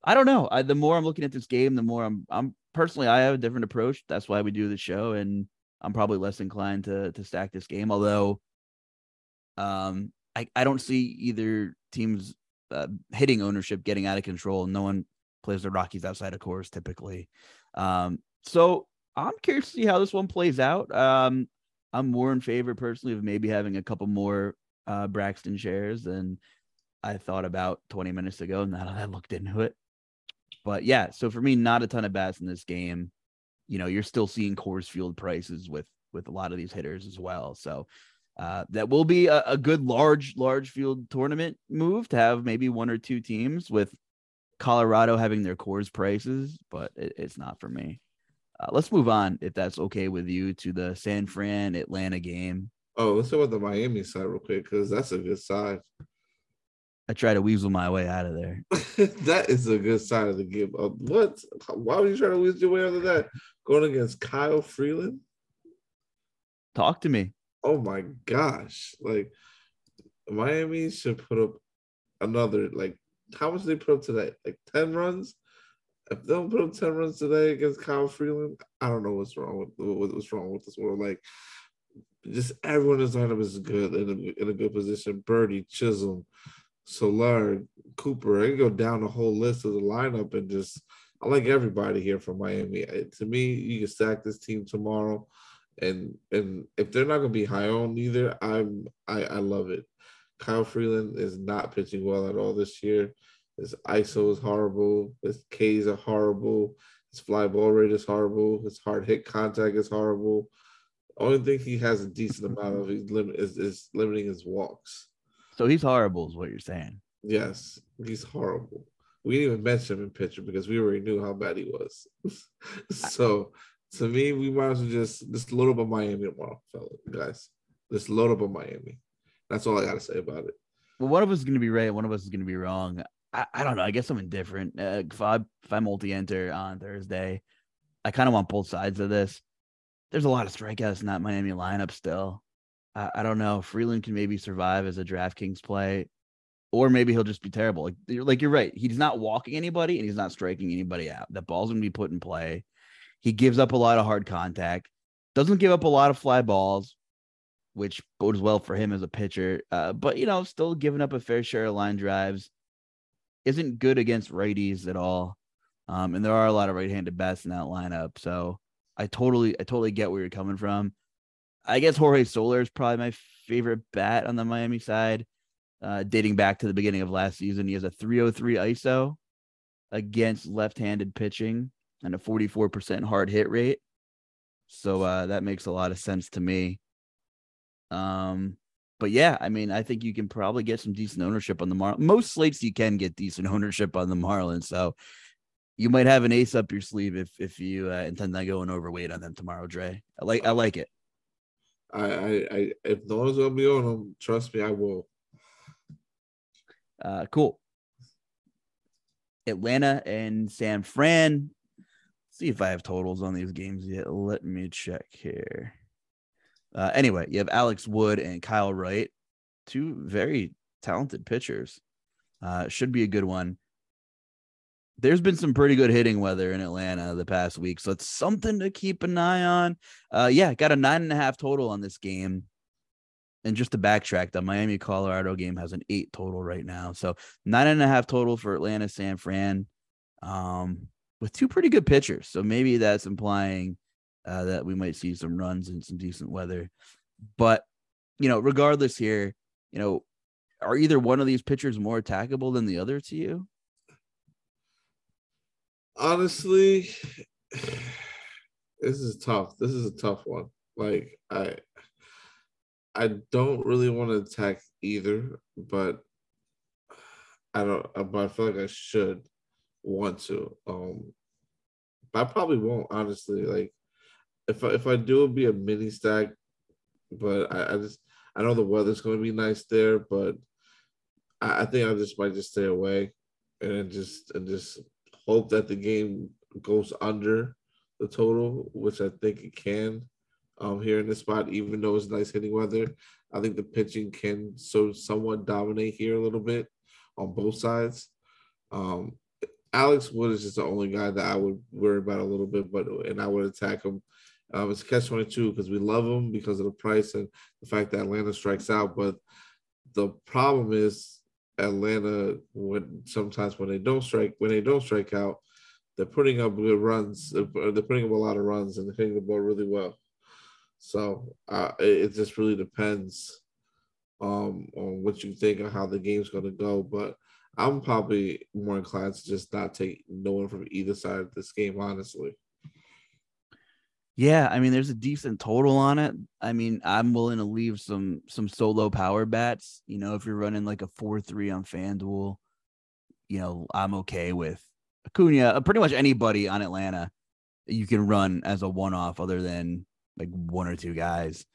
I don't know. I, the more I'm looking at this game, the more I'm I'm personally I have a different approach. That's why we do the show, and I'm probably less inclined to to stack this game. Although, um, I I don't see either team's uh, hitting ownership getting out of control. No one plays the Rockies outside of course typically. Um, so I'm curious to see how this one plays out. Um, I'm more in favor personally of maybe having a couple more uh, Braxton shares than I thought about 20 minutes ago now that I looked into it. But yeah, so for me, not a ton of bats in this game. You know, you're still seeing Coors Field prices with with a lot of these hitters as well. So uh, that will be a, a, good large large field tournament move to have maybe one or two teams with Colorado having their Coors prices, but it, it's not for me. Uh, let's move on if that's okay with you to the San Fran Atlanta game. Oh, let's talk about the Miami side real quick because that's a good side. I try to weasel my way out of there. that is a good sign of the game. Uh, what? Why would you try to weasel your way out of that? Going against Kyle Freeland? Talk to me. Oh my gosh! Like Miami should put up another like how much they put up today? Like ten runs. If they don't put up ten runs today against Kyle Freeland, I don't know what's wrong with what's wrong with this world. Like just everyone in this lineup is good in a, in a good position. Berti, Chisholm, Soler, Cooper. I can go down the whole list of the lineup and just I like everybody here from Miami. To me, you can stack this team tomorrow, and and if they're not going to be high on either, I'm I I love it. Kyle Freeland is not pitching well at all this year. His ISO is horrible. His Ks are horrible. His fly ball rate is horrible. His hard hit contact is horrible. Only thing he has a decent amount of is, is limiting his walks. So he's horrible, is what you're saying. Yes, he's horrible. We didn't even mention him in picture because we already knew how bad he was. so to me, we might as well just just load up on Miami tomorrow, fellas, guys. Just load up on Miami. That's all I gotta say about it. Well, one of us is gonna be right, one of us is gonna be wrong. I, I don't know. I guess I'm indifferent. Uh, if I if I multi-enter on Thursday, I kind of want both sides of this. There's a lot of strikeouts in that Miami lineup still. I, I don't know. Freeland can maybe survive as a DraftKings play, or maybe he'll just be terrible. Like you're, like you're right. He's not walking anybody and he's not striking anybody out. That ball's gonna be put in play. He gives up a lot of hard contact. Doesn't give up a lot of fly balls, which bodes well for him as a pitcher. Uh, but you know, still giving up a fair share of line drives. Isn't good against righties at all. Um, and there are a lot of right-handed bats in that lineup. So I totally, I totally get where you're coming from. I guess Jorge Soler is probably my favorite bat on the Miami side, uh, dating back to the beginning of last season. He has a 303 ISO against left-handed pitching and a 44% hard hit rate. So uh, that makes a lot of sense to me. Um, but yeah, I mean, I think you can probably get some decent ownership on the Marlins. Most slates you can get decent ownership on the Marlins. So you might have an ace up your sleeve if if you uh, intend on going overweight on them tomorrow, Dre. I like I like it. I, I, I if no one's gonna be on them, trust me, I will. Uh, cool. Atlanta and San Fran see if I have totals on these games yet. Let me check here. Uh, anyway, you have Alex Wood and Kyle Wright, two very talented pitchers. Uh, should be a good one. There's been some pretty good hitting weather in Atlanta the past week, so it's something to keep an eye on. Uh, yeah, got a nine and a half total on this game. And just to backtrack, the Miami Colorado game has an eight total right now. So nine and a half total for Atlanta San Fran. Um, with two pretty good pitchers. So maybe that's implying uh, that we might see some runs and some decent weather. But, you know, regardless here, you know, are either one of these pitchers more attackable than the other to you? Honestly, this is tough. This is a tough one. Like I I don't really want to attack either, but I don't but I feel like I should want to. Um, but I probably won't honestly. Like if I, if I do, it'll be a mini stack. But I, I just I know the weather's going to be nice there, but I, I think I just might just stay away and just and just hope that the game goes under the total, which I think it can. Um, here in this spot, even though it's nice hitting weather, I think the pitching can so somewhat dominate here a little bit on both sides. Um, Alex Wood is just the only guy that I would worry about a little bit, but and I would attack him. Um, it's catch twenty two because we love him because of the price and the fact that Atlanta strikes out. But the problem is Atlanta when sometimes when they don't strike when they don't strike out, they're putting up good runs. They're putting up a lot of runs and they're hitting the ball really well. So uh, it, it just really depends um, on what you think of how the game's going to go. But I'm probably more inclined to just not take no one from either side of this game, honestly. Yeah, I mean, there's a decent total on it. I mean, I'm willing to leave some some solo power bats. You know, if you're running like a four three on FanDuel, you know, I'm okay with Acuna. Uh, pretty much anybody on Atlanta you can run as a one off, other than like one or two guys.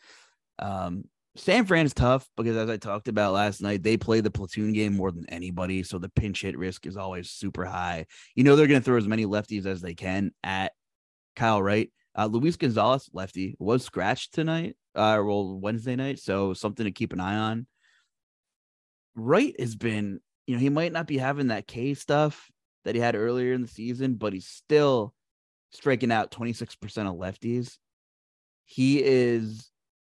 Um, San Fran is tough because, as I talked about last night, they play the platoon game more than anybody. So the pinch hit risk is always super high. You know, they're going to throw as many lefties as they can at Kyle Wright. Uh, Luis Gonzalez, lefty, was scratched tonight, uh, well, Wednesday night. So something to keep an eye on. Wright has been, you know, he might not be having that K stuff that he had earlier in the season, but he's still striking out 26% of lefties. He is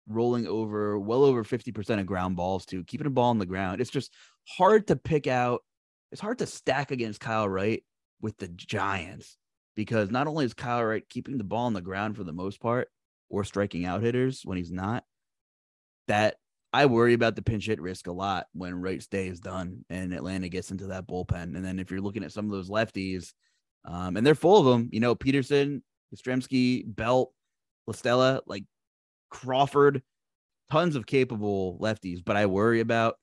rolling over well over 50% of ground balls too, keeping a ball on the ground. It's just hard to pick out. It's hard to stack against Kyle Wright with the Giants because not only is Kyle Wright keeping the ball on the ground for the most part or striking out hitters when he's not, that I worry about the pinch hit risk a lot when Wright's day is done and Atlanta gets into that bullpen. And then if you're looking at some of those lefties, um, and they're full of them, you know, Pederson, Yastrzemski, Belt, La Stella, like Crawford, tons of capable lefties, but I worry about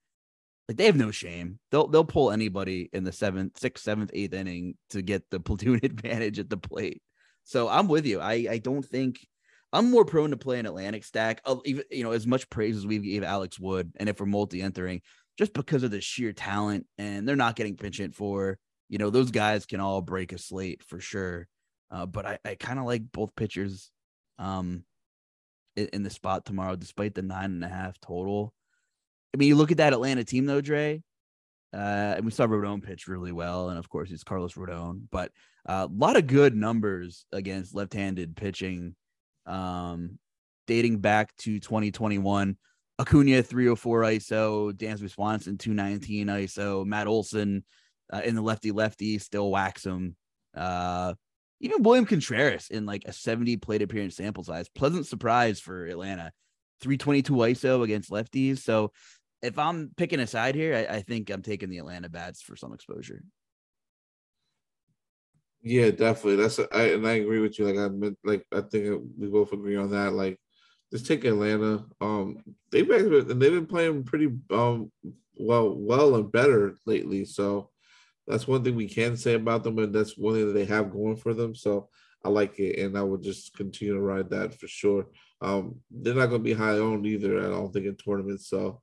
like they have no shame. They'll they'll pull anybody in the seventh, sixth, seventh, eighth inning to get the platoon advantage at the plate. So I'm with you. I I don't think I'm more prone to play an Atlantic stack. even you know as much praise as we gave Alex Wood, and if we're multi entering, just because of the sheer talent, and they're not getting pinch hit for. You know those guys can all break a slate for sure. Uh, but I, I kind of like both pitchers. Um, in, in the spot tomorrow, despite the nine and a half total. I mean, you look at that Atlanta team though, Dre. Uh, and we saw Rodon pitch really well, and of course it's Carlos Rodon, but uh, a lot of good numbers against left-handed pitching, um, dating back to 2021. Acuna 304 ISO, Dansby Swanson 219 ISO, Matt Olson uh, in the lefty lefty still whacks him. Uh, even William Contreras in like a 70 plate appearance sample size. Pleasant surprise for Atlanta. 322 ISO against lefties. So if I'm picking a side here, I, I, think I'm taking the Atlanta bats for some exposure. Yeah, definitely. That's a, I, and I agree with you. Like I meant, like I think we both agree on that. Like just take Atlanta. Um, they've been and they've been playing pretty um well, well and better lately. So that's one thing we can say about them, and that's one thing that they have going for them. So I like it, and I would just continue to ride that for sure. Um, they're not going to be high owned either. I don't think in tournaments. So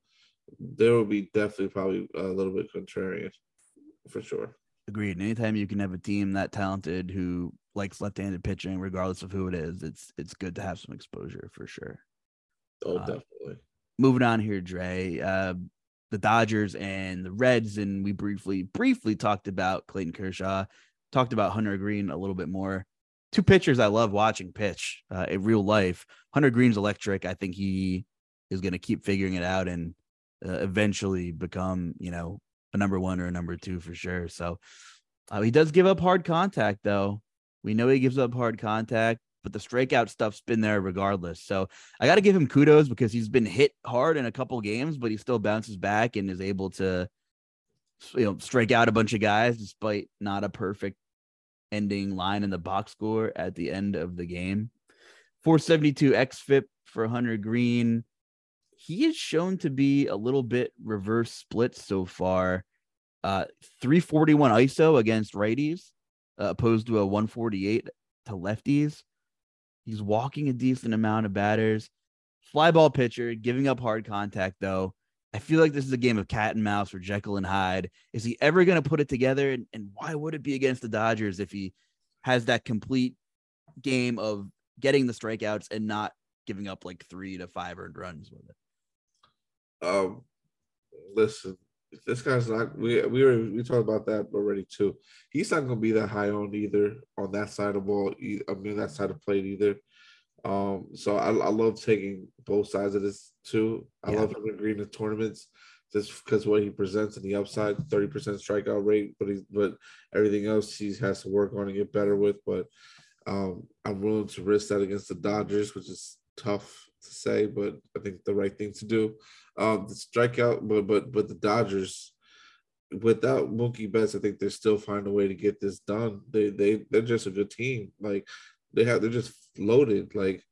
there will be definitely probably a little bit contrarian for sure. Agreed. And anytime you can have a team that talented who likes left-handed pitching, regardless of who it is, it's it's good to have some exposure for sure. Oh, uh, definitely. Moving on here, Dre. Uh, the Dodgers and the Reds, and we briefly briefly talked about Clayton Kershaw, talked about Hunter Greene a little bit more. Two pitchers I love watching pitch uh, in real life. Hunter Greene's electric. I think he is going to keep figuring it out and uh, eventually become, you know, a number one or a number two for sure. So uh, he does give up hard contact, though. We know he gives up hard contact, but the strikeout stuff's been there regardless. So I got to give him kudos because he's been hit hard in a couple games, but he still bounces back and is able to, you know, strike out a bunch of guys despite not a perfect ending line in the box score at the end of the game. 472 xFIP for Hunter Greene he is shown to be a little bit reverse split so far. Uh, 341 ISO against righties, uh, opposed to a 148 to lefties. He's walking a decent amount of batters. Fly ball pitcher, giving up hard contact though. I feel like this is a game of cat and mouse for Jekyll and Hyde. Is he ever going to put it together? And, and why would it be against the Dodgers if he has that complete game of getting the strikeouts and not giving up like three to five earned runs with it? Um, listen, this guy's not. We we were we talked about that already too. He's not going to be that high on either on that side of ball. I mean that side of plate either. Um, so I, I love taking both sides of this too. I yeah. love him agreeing to tournaments just because what he presents and the upside, 30% strikeout rate, but he's but everything else he has to work on and get better with. But um, I'm willing to risk that against the Dodgers, which is tough to say, but I think the right thing to do. Um, the strikeout, but but but the Dodgers, without Mookie Betts, I think they still find a way to get this done. They they they're just a good team. Like they have, they're just loaded. Like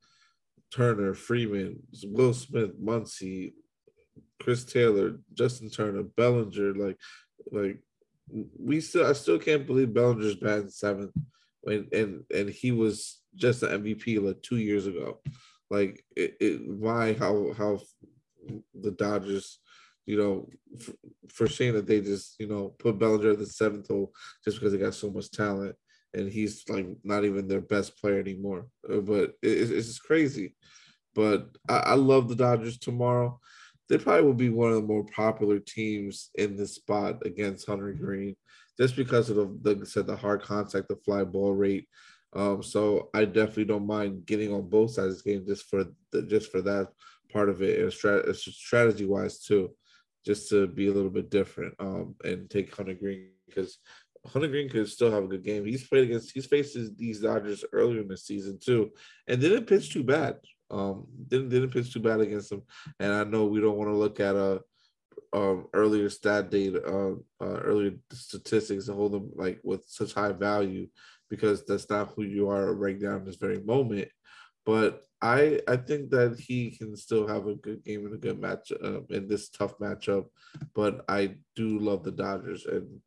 Turner, Freeman, Will Smith, Muncy, Chris Taylor, Justin Turner, Bellinger. Like like we still, I still can't believe Bellinger's batting seventh, and and and he was just an MVP like two years ago. Like it, it why how how the Dodgers, you know, for, for saying that they just you know put Bellinger at the seventh hole just because they got so much talent and he's like not even their best player anymore. Uh, but it, it's just crazy. But I, I love the Dodgers tomorrow. They probably will be one of the more popular teams in this spot against Hunter Greene, just because of the, the said the hard contact, the fly ball rate, um, so I definitely don't mind getting on both sides of the game just for the, just for that part of it and strat- strategy wise too, just to be a little bit different um, and take Hunter Greene because Hunter Greene could still have a good game. He's played against he's faced these Dodgers earlier in the season too, and didn't pitch too bad. Um, didn't didn't pitch too bad against them. And I know we don't want to look at a um, earlier stat data, uh, uh, earlier statistics to hold them like with such high value because that's not who you are right now in this very moment. But I I think that he can still have a good game and a good match uh, in this tough matchup. But I do love the Dodgers, and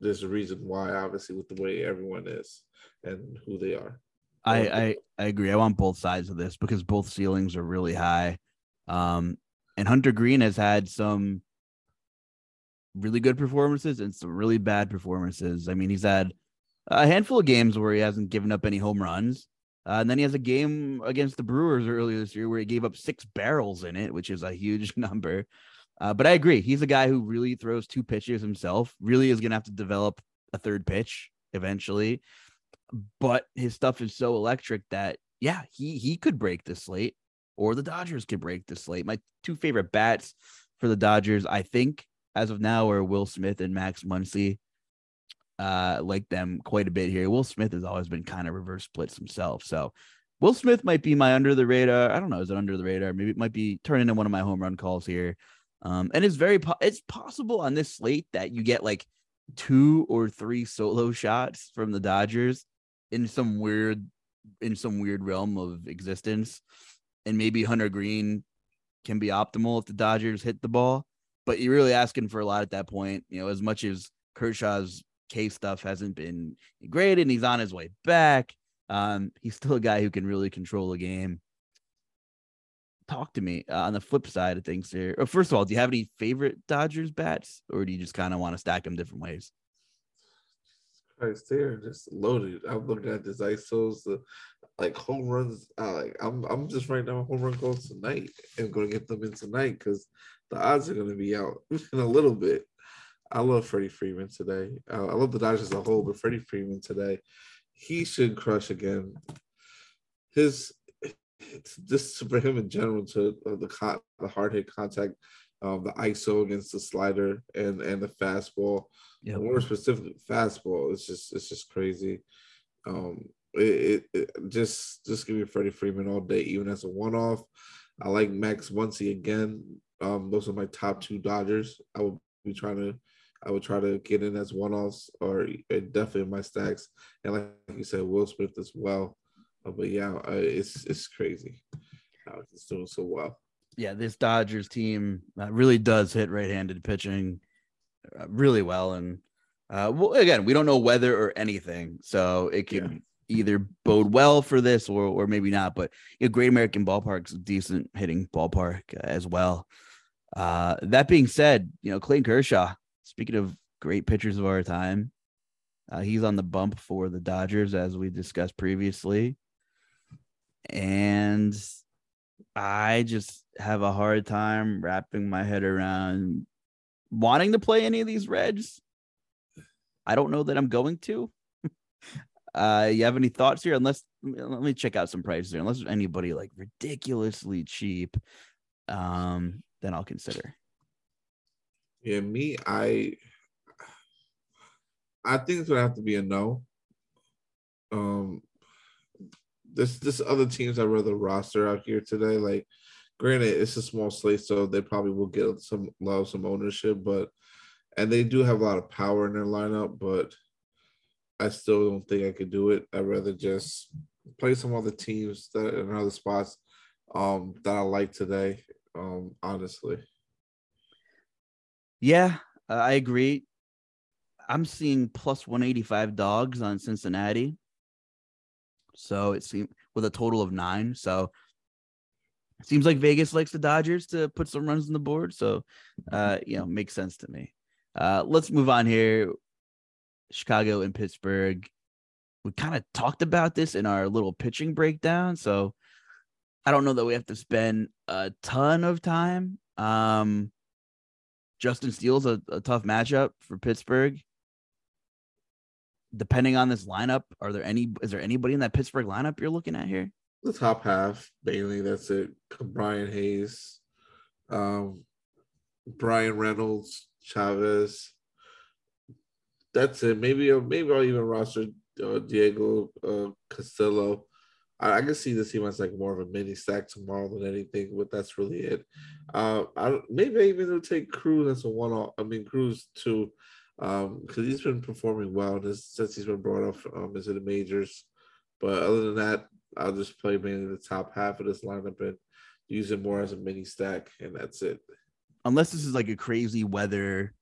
there's a reason why, obviously, with the way everyone is and who they are. I, I, I agree. I want both sides of this because both ceilings are really high. Um, and Hunter Greene has had some really good performances and some really bad performances. I mean, he's had a handful of games where he hasn't given up any home runs, Uh, and then he has a game against the Brewers earlier this year where he gave up six barrels in it, which is a huge number. Uh, but I agree. He's a guy who really throws two pitches himself, really is going to have to develop a third pitch eventually. But his stuff is so electric that, yeah, he, he could break the slate or the Dodgers could break the slate. My two favorite bats for the Dodgers, I think, as of now, are Will Smith and Max Muncy. Uh, like them quite a bit here. Will Smith has always been kind of reverse splits himself. So Will Smith might be my under the radar. I don't know. Is it under the radar? Maybe it might be turning into one of my home run calls here. Um, and it's very po- it's possible on this slate that you get like two or three solo shots from the Dodgers in some weird in some weird realm of existence. And maybe Hunter Greene can be optimal if the Dodgers hit the ball. But you're really asking for a lot at that point. You know, as much as Kershaw's K stuff hasn't been great and he's on his way back. Um, he's still a guy who can really control a game talk to me uh, on the flip side of things here. Or first of all, do you have any favorite Dodgers bats, or do you just kind of want to stack them different ways? Christ, they're just loaded. I'm looking at this ISOs, the like home runs. Uh, like I'm, I'm just right now home run goals tonight and going to get them in tonight because the odds are going to be out in a little bit. I love Freddie Freeman today. Uh, I love the Dodgers as a whole, but Freddie Freeman today, he should crush again. His just for him in general to uh, the con- the hard hit contact, um, the ISO against the slider and and the fastball. Yeah, more specifically fastball. It's just it's just crazy. Um, it, it, it, just just give me Freddie Freeman all day, even as a one off. I like Max Muncy again. Um, those are my top two Dodgers. I would be trying to I would try to get in as one offs or definitely in my stacks. And like you said, Will Smith as well. Uh, but yeah, uh, it's it's crazy how it's doing so well. Yeah, this Dodgers team uh, really does hit right-handed pitching uh, really well, and uh, well, again, we don't know weather or anything, so it could yeah. either bode well for this or or maybe not. But you know, Great American Ballpark's a decent hitting ballpark as well. Uh, that being said, you know Clayton Kershaw. Speaking of great pitchers of our time, uh, he's on the bump for the Dodgers, as we discussed previously and I just have a hard time wrapping my head around wanting to play any of these Reds. I don't know that I'm going to. uh, you have any thoughts here? Unless let me check out some prices here. Unless anybody like ridiculously cheap, um, then I'll consider. Yeah, me, I, I think it's gonna have to be a no. Um, this this other teams were the roster out here today. Like, granted, it's a small slate, so they probably will get some love, some ownership, but and they do have a lot of power in their lineup, but I still don't think I could do it. I'd rather just play some other teams that in other spots um that I like today. Um, honestly. Yeah, I agree. I'm seeing plus 185 dogs on Cincinnati. So it seems with a total of nine. So it seems like Vegas likes the Dodgers to put some runs on the board. So, uh, you know, makes sense to me. Uh, let's move on here. Chicago and Pittsburgh. We kind of talked about this in our little pitching breakdown. So I don't know that we have to spend a ton of time. Um, Justin Steele's a, a tough matchup for Pittsburgh depending on this lineup, are there any? Is there anybody in that Pittsburgh lineup you're looking at here? The top half, Bailey. That's it. Brian Hayes, um, Bryan Reynolds, Chavis. That's it. Maybe maybe I'll even roster uh, Diego uh, Castillo. I, I, can see this team as like more of a mini stack tomorrow than anything, but that's really it. Uh, I maybe I even will take Cruz as a one off. I mean Cruz too um because he's been performing well since he's been brought up um, into the majors. But other than that, I'll just play mainly the top half of this lineup and use it more as a mini stack, and that's it. Unless this is like a crazy weather,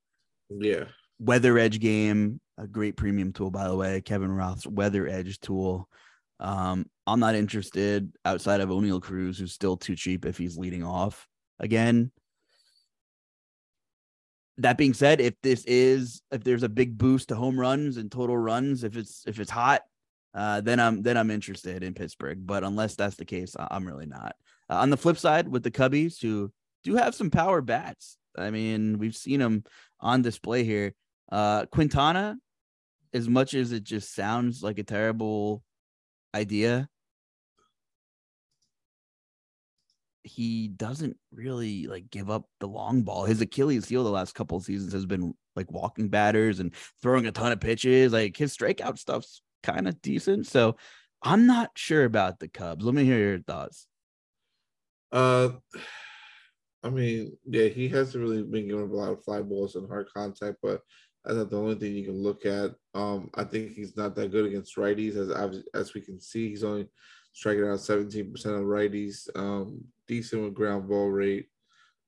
yeah, weather edge game, a great premium tool by the way, Kevin Roth's weather edge tool. Um, I'm not interested outside of Oneil Cruz, who's still too cheap if he's leading off again that being said, if this is if there's a big boost to home runs and total runs, if it's if it's hot, uh, then I'm then I'm interested in Pittsburgh. But unless that's the case, I'm really not. Uh, on the flip side, with the Cubbies, who do have some power bats, I mean, we've seen them on display here. Uh, Quintana, as much as it just sounds like a terrible idea, he doesn't really like give up the long ball. His Achilles heel the last couple seasons has been like walking batters and throwing a ton of pitches. Like his strikeout stuff's kind of decent. So I'm not sure about the Cubs. Let me hear your thoughts. Uh, I mean, yeah, he hasn't really been giving up a lot of fly balls and hard contact, but I thought the only thing you can look at. Um, I think he's not that good against righties, as as we can see. He's only striking out 17% of righties. Um, decent with ground ball rate.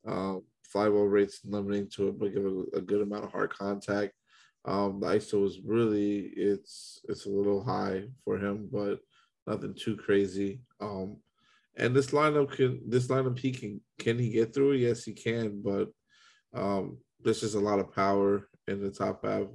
Um, fly ball rates limiting to it, but give a, a good amount of hard contact. Um, the ISO is really it's it's a little high for him, but nothing too crazy. Um, and this lineup can this lineup he can can he get through? Yes, he can, but um, there's just a lot of power in the top half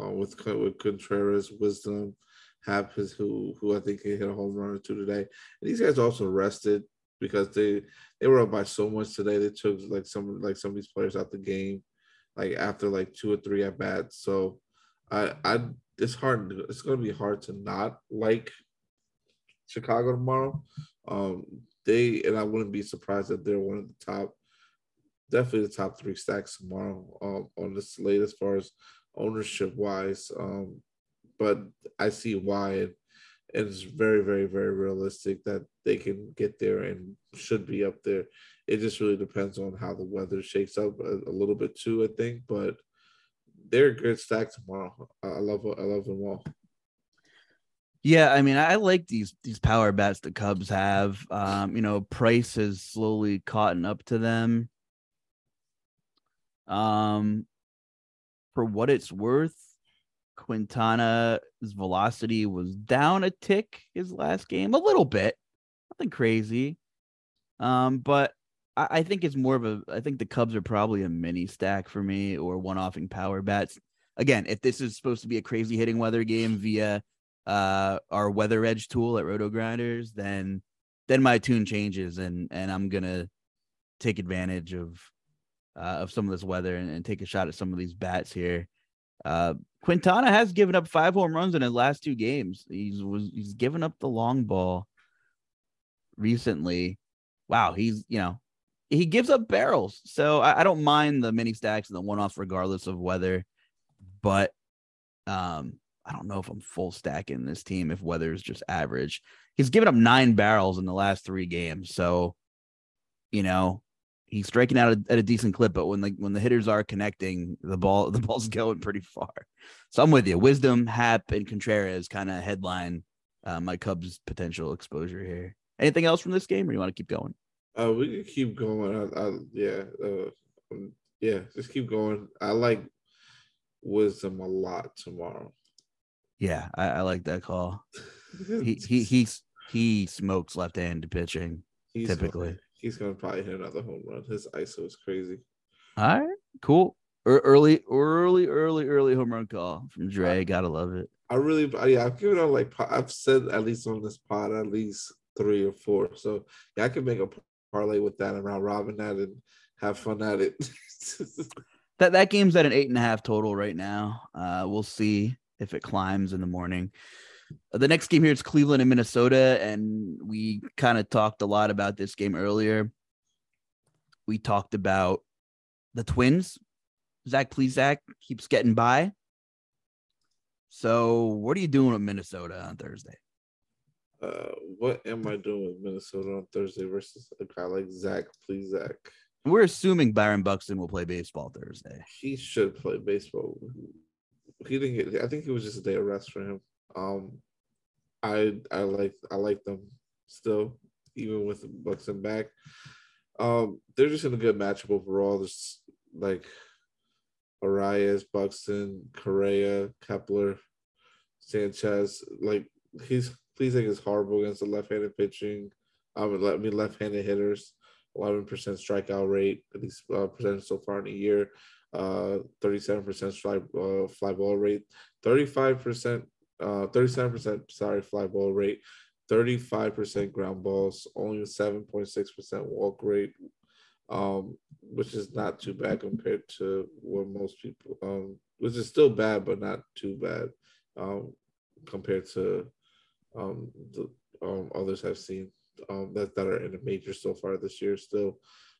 uh, with with Contreras, Wisdom, Happ who who I think can hit a home run or two today. And these guys also rested because they they were up by so much today. They took like some like some of these players out the game, like after like two or three at bats. So I I it's hard. It's going to be hard to not like Chicago tomorrow. Um, they and I wouldn't be surprised that they're one of the top, definitely the top three stacks tomorrow um, on the slate as far as ownership wise. Um, but I see why, and, it's very, very, very realistic that they can get there and should be up there. It just really depends on how the weather shakes up a, a little bit too, I think. But they're a good stack tomorrow. I love, I love them all. Yeah, I mean, I like these these power bats the Cubs have. Um, you know, Price has slowly caught up to them. Um, for what it's worth, Quintana's velocity was down a tick his last game, a little bit, nothing crazy. Um, but I, I think it's more of a. I think the Cubs are probably a mini stack for me or one offing power bats. Again, if this is supposed to be a crazy hitting weather game via uh our weather edge tool at RotoGrinders, then then my tune changes and and I'm gonna take advantage of uh, of some of this weather and, and, take a shot at some of these bats here. Uh, Quintana has given up five home runs in his last two games. He's was he's given up the long ball recently. Wow, he's you know he gives up barrels, so I, I don't mind the mini stacks and the one offs regardless of weather. But um, I don't know if I'm full stacking this team if weather is just average. He's given up nine barrels in the last three games, so you know he's striking out at a decent clip, but when the when the hitters are connecting, the ball the ball's going pretty far. So I'm with you. Wisdom, Happ, and Contreras kind of headline uh, my Cubs potential exposure here. Anything else from this game, or you want to keep going? Uh, we can keep going. I, I yeah, uh, um, yeah, just keep going. I like Wisdom a lot tomorrow. Yeah, I, I like that call. he he he's he smokes left-handed pitching he's typically he's gonna probably hit another home run. His ISO is crazy. All right, cool. Early, early, early, early home run call from Dre. Gotta love it. I really, yeah, I've given out like I've said at least on this pod at least three or four. So yeah, I could make a parlay with that around robin that and have fun at it. that that game's at an eight and a half total right now. Uh, we'll see if it climbs in the morning. The next game here is Cleveland and Minnesota, and we kind of talked a lot about this game earlier. We talked about the Twins. Zach Plesac, Zach keeps getting by. So, what are you doing with Minnesota on Thursday? Uh, what am I doing with Minnesota on Thursday versus a guy like Zach Plesac, Zach. We're assuming Byron Buxton will play baseball Thursday. He should play baseball. He didn't get. I think it was just a day of rest for him. Um, I I like I like them still, even with Buxton back. Um, they're just in a good matchup overall. There's like Arraez, Buxton, Correa, Kepler, Sanchez. Like he's Plesac is horrible against the left-handed pitching. I mean left-handed hitters. 11% strikeout rate, at least uh, percentage so far in a year. Uh, 37% fly, uh, fly ball rate, 35% uh, 37% sorry fly ball rate, 35% ground balls, only 7.6% walk rate, um, which is not too bad compared to what most people, um, which is still bad, but not too bad um, compared to um, the um, others have seen um, that, that are in a major so far this year. Still,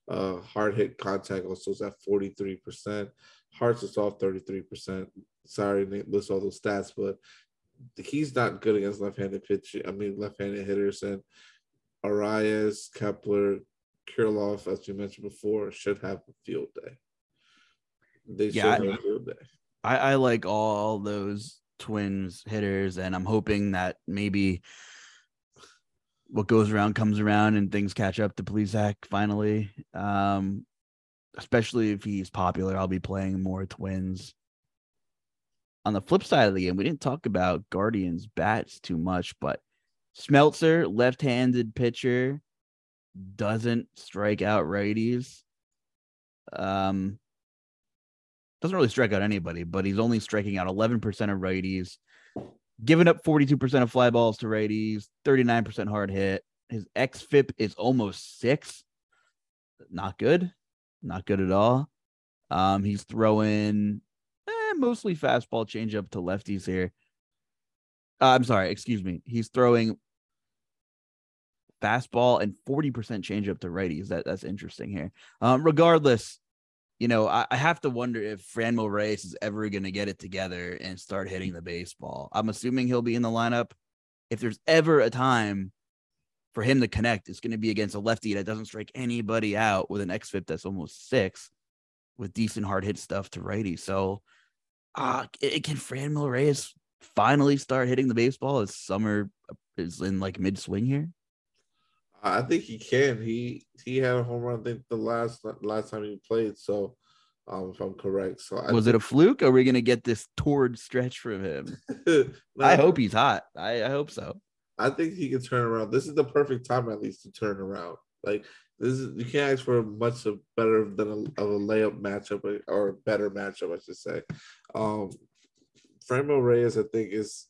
uh, hard hit contact also is at 43%. Hearts is off 33%. Sorry, Nate, list all those stats, but he's not good against left-handed pitch. I mean, left-handed hitters and Arraez, Kepler, Kirilloff, as you mentioned before, should have a field day. They Yeah, should I- have a field day. I, I like all those twins hitters, and I'm hoping that maybe what goes around comes around and things catch up to Plesac finally. Um, especially if he's popular, I'll be playing more twins. On the flip side of the game, we didn't talk about Guardians bats too much, but Smeltzer, left-handed pitcher, doesn't strike out righties. Um, doesn't really strike out anybody, but he's only striking out 11% of righties, giving up 42% of fly balls to righties, 39% hard hit. His XFIP is almost six. Not good. Not good at all. Um, he's throwing eh, mostly fastball changeup to lefties here. Uh, I'm sorry, excuse me. He's throwing fastball and 40% changeup to righties. That that's interesting here. Um, regardless, you know, I, I have to wonder if Franmil Reyes is ever going to get it together and start hitting the baseball. I'm assuming he'll be in the lineup. If there's ever a time for him to connect, it's going to be against a lefty that doesn't strike anybody out with an XFIP that's almost six with decent hard hit stuff to righty. So, uh, it, can Franmil Reyes finally start hitting the baseball as summer is in like mid swing here? I think he can. He he had a home run. I think the last last time he played. So, um, if I'm correct, so I Was it a fluke? Or are we going to get this torrid stretch from him? think, I hope he's hot. I, I hope so. I think he can turn around. This is the perfect time, at least, to turn around. Like this is you can't ask for much better than a, of a layup matchup or a better matchup, I should say. Um, Franmil Reyes, I think, is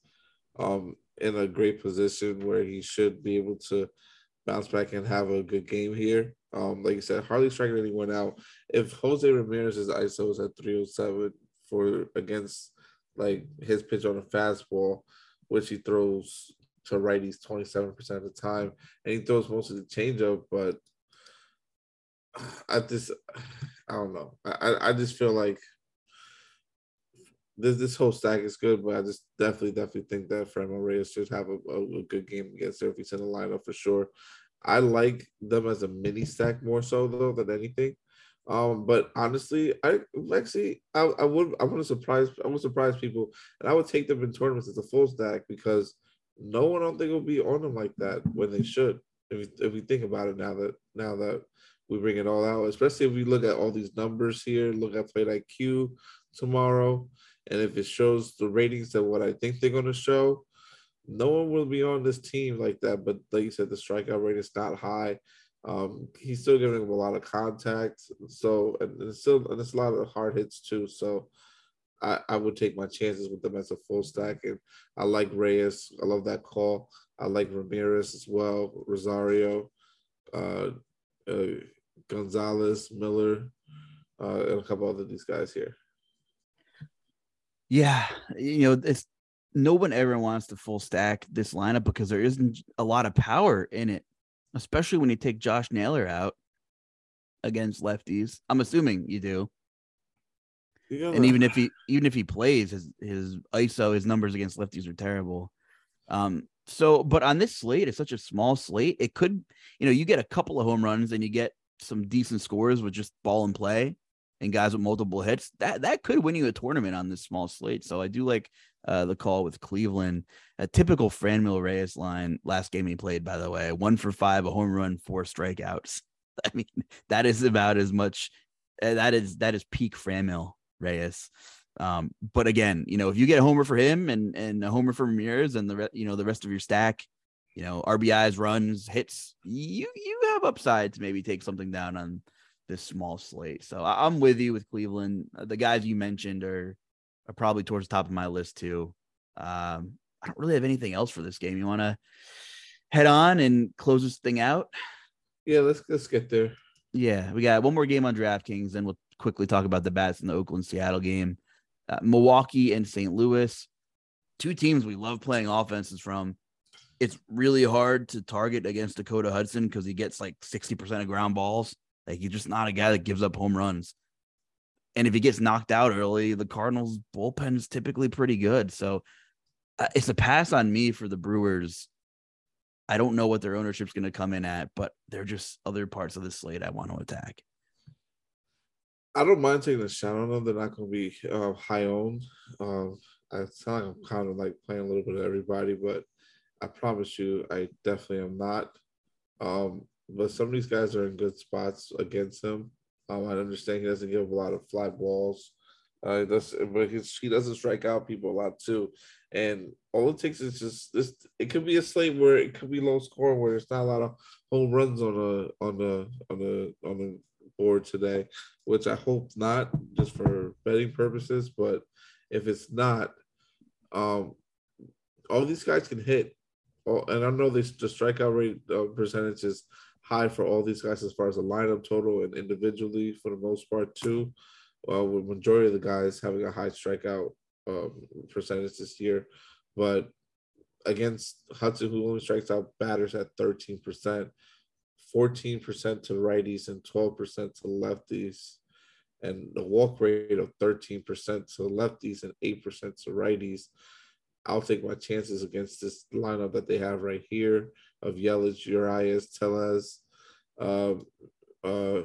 um in a great position where he should be able to bounce back and have a good game here. Um, like you said, hardly striking anyone out. If Jose Ramirez's ISO is at 307 for against like his pitch on a fastball, which he throws to righties 27% of the time, and he throws most of the changeup, but I just I don't know. I, I just feel like this this whole stack is good, but I just definitely definitely think that Franmil Reyes should have a, a, a good game against he's in the lineup for sure. I like them as a mini stack more so though than anything. Um, but honestly, I actually I, I would I want to surprise I would surprise people and I would take them in tournaments as a full stack because no one I don't think will be on them like that when they should. If if we think about it now that now that we bring it all out, especially if we look at all these numbers here, look at Plate IQ tomorrow, and if it shows the ratings that what I think they're going to show, no one will be on this team like that. But like you said, the strikeout rate is not high. Um, he's still giving them a lot of contact, so and it's still and it's a lot of hard hits too. So I, I would take my chances with them as a full stack, and I like Reyes. I love that call. I like Ramirez as well, Rosario, uh, uh, Gonzalez, Miller, uh, and a couple other these guys here. Yeah, you know, it's no one ever wants to full stack this lineup because there isn't a lot of power in it, especially when you take Josh Naylor out against lefties. I'm assuming you do. You And even if he even if he plays, his his ISO, his numbers against lefties are terrible. Um, so but on this slate, it's such a small slate, it could, you know, you get a couple of home runs and you get some decent scores with just ball and play and guys with multiple hits. That that could win you a tournament on this small slate. So I do like uh, the call with Cleveland. A typical Franmil Reyes line last game he played, by the way, one for five, a home run, four strikeouts. I mean, that is about as much. Uh, that is that is peak Franmil Reyes. Um, but again, you know, if you get a homer for him and and a homer for Ramirez and the re- you know the rest of your stack, you know, RBIs, runs, hits, you you have upside to maybe take something down on this small slate. So I- I'm with you with Cleveland. Uh, The guys you mentioned are are probably towards the top of my list too. Um, I don't really have anything else for this game. You want to head on and close this thing out? Yeah, let's let's get there. Yeah, we got one more game on DraftKings, then we'll quickly talk about the bats in the Oakland Seattle game. Uh, Milwaukee and St. Louis, two teams we love playing offenses from. It's really hard to target against Dakota Hudson because he gets like 60% of ground balls. Like he's just not a guy that gives up home runs. And if he gets knocked out early, the Cardinals bullpen is typically pretty good. So uh, it's a pass on me for the Brewers. I don't know what their ownership's going to come in at, but they're just other parts of the slate I want to attack. I don't mind taking a shot on them. They're not going to be uh, high owned. Um, I sound like I'm kind of like playing a little bit of everybody, but I promise you, I definitely am not. Um, but some of these guys are in good spots against him. Um, I understand he doesn't give a lot of fly balls. Uh, he does, but he doesn't strike out people a lot too. And all it takes is just this. It could be a slate where it could be low score, where there's not a lot of home runs on a on the on the on the board today, which I hope not, just for betting purposes. But if it's not, um, all these guys can hit. All, and I know this the strikeout rate uh, percentage is high for all these guys as far as the lineup total and individually for the most part too. Well, with majority of the guys having a high strikeout um, percentage this year, but against Hudson, who only strikes out batters at 13%, 14% to righties and 12% to lefties, and the walk rate of 13% to lefties and 8% to righties. I'll take my chances against this lineup that they have right here of Yelich, Urias, Tellez, uh, uh,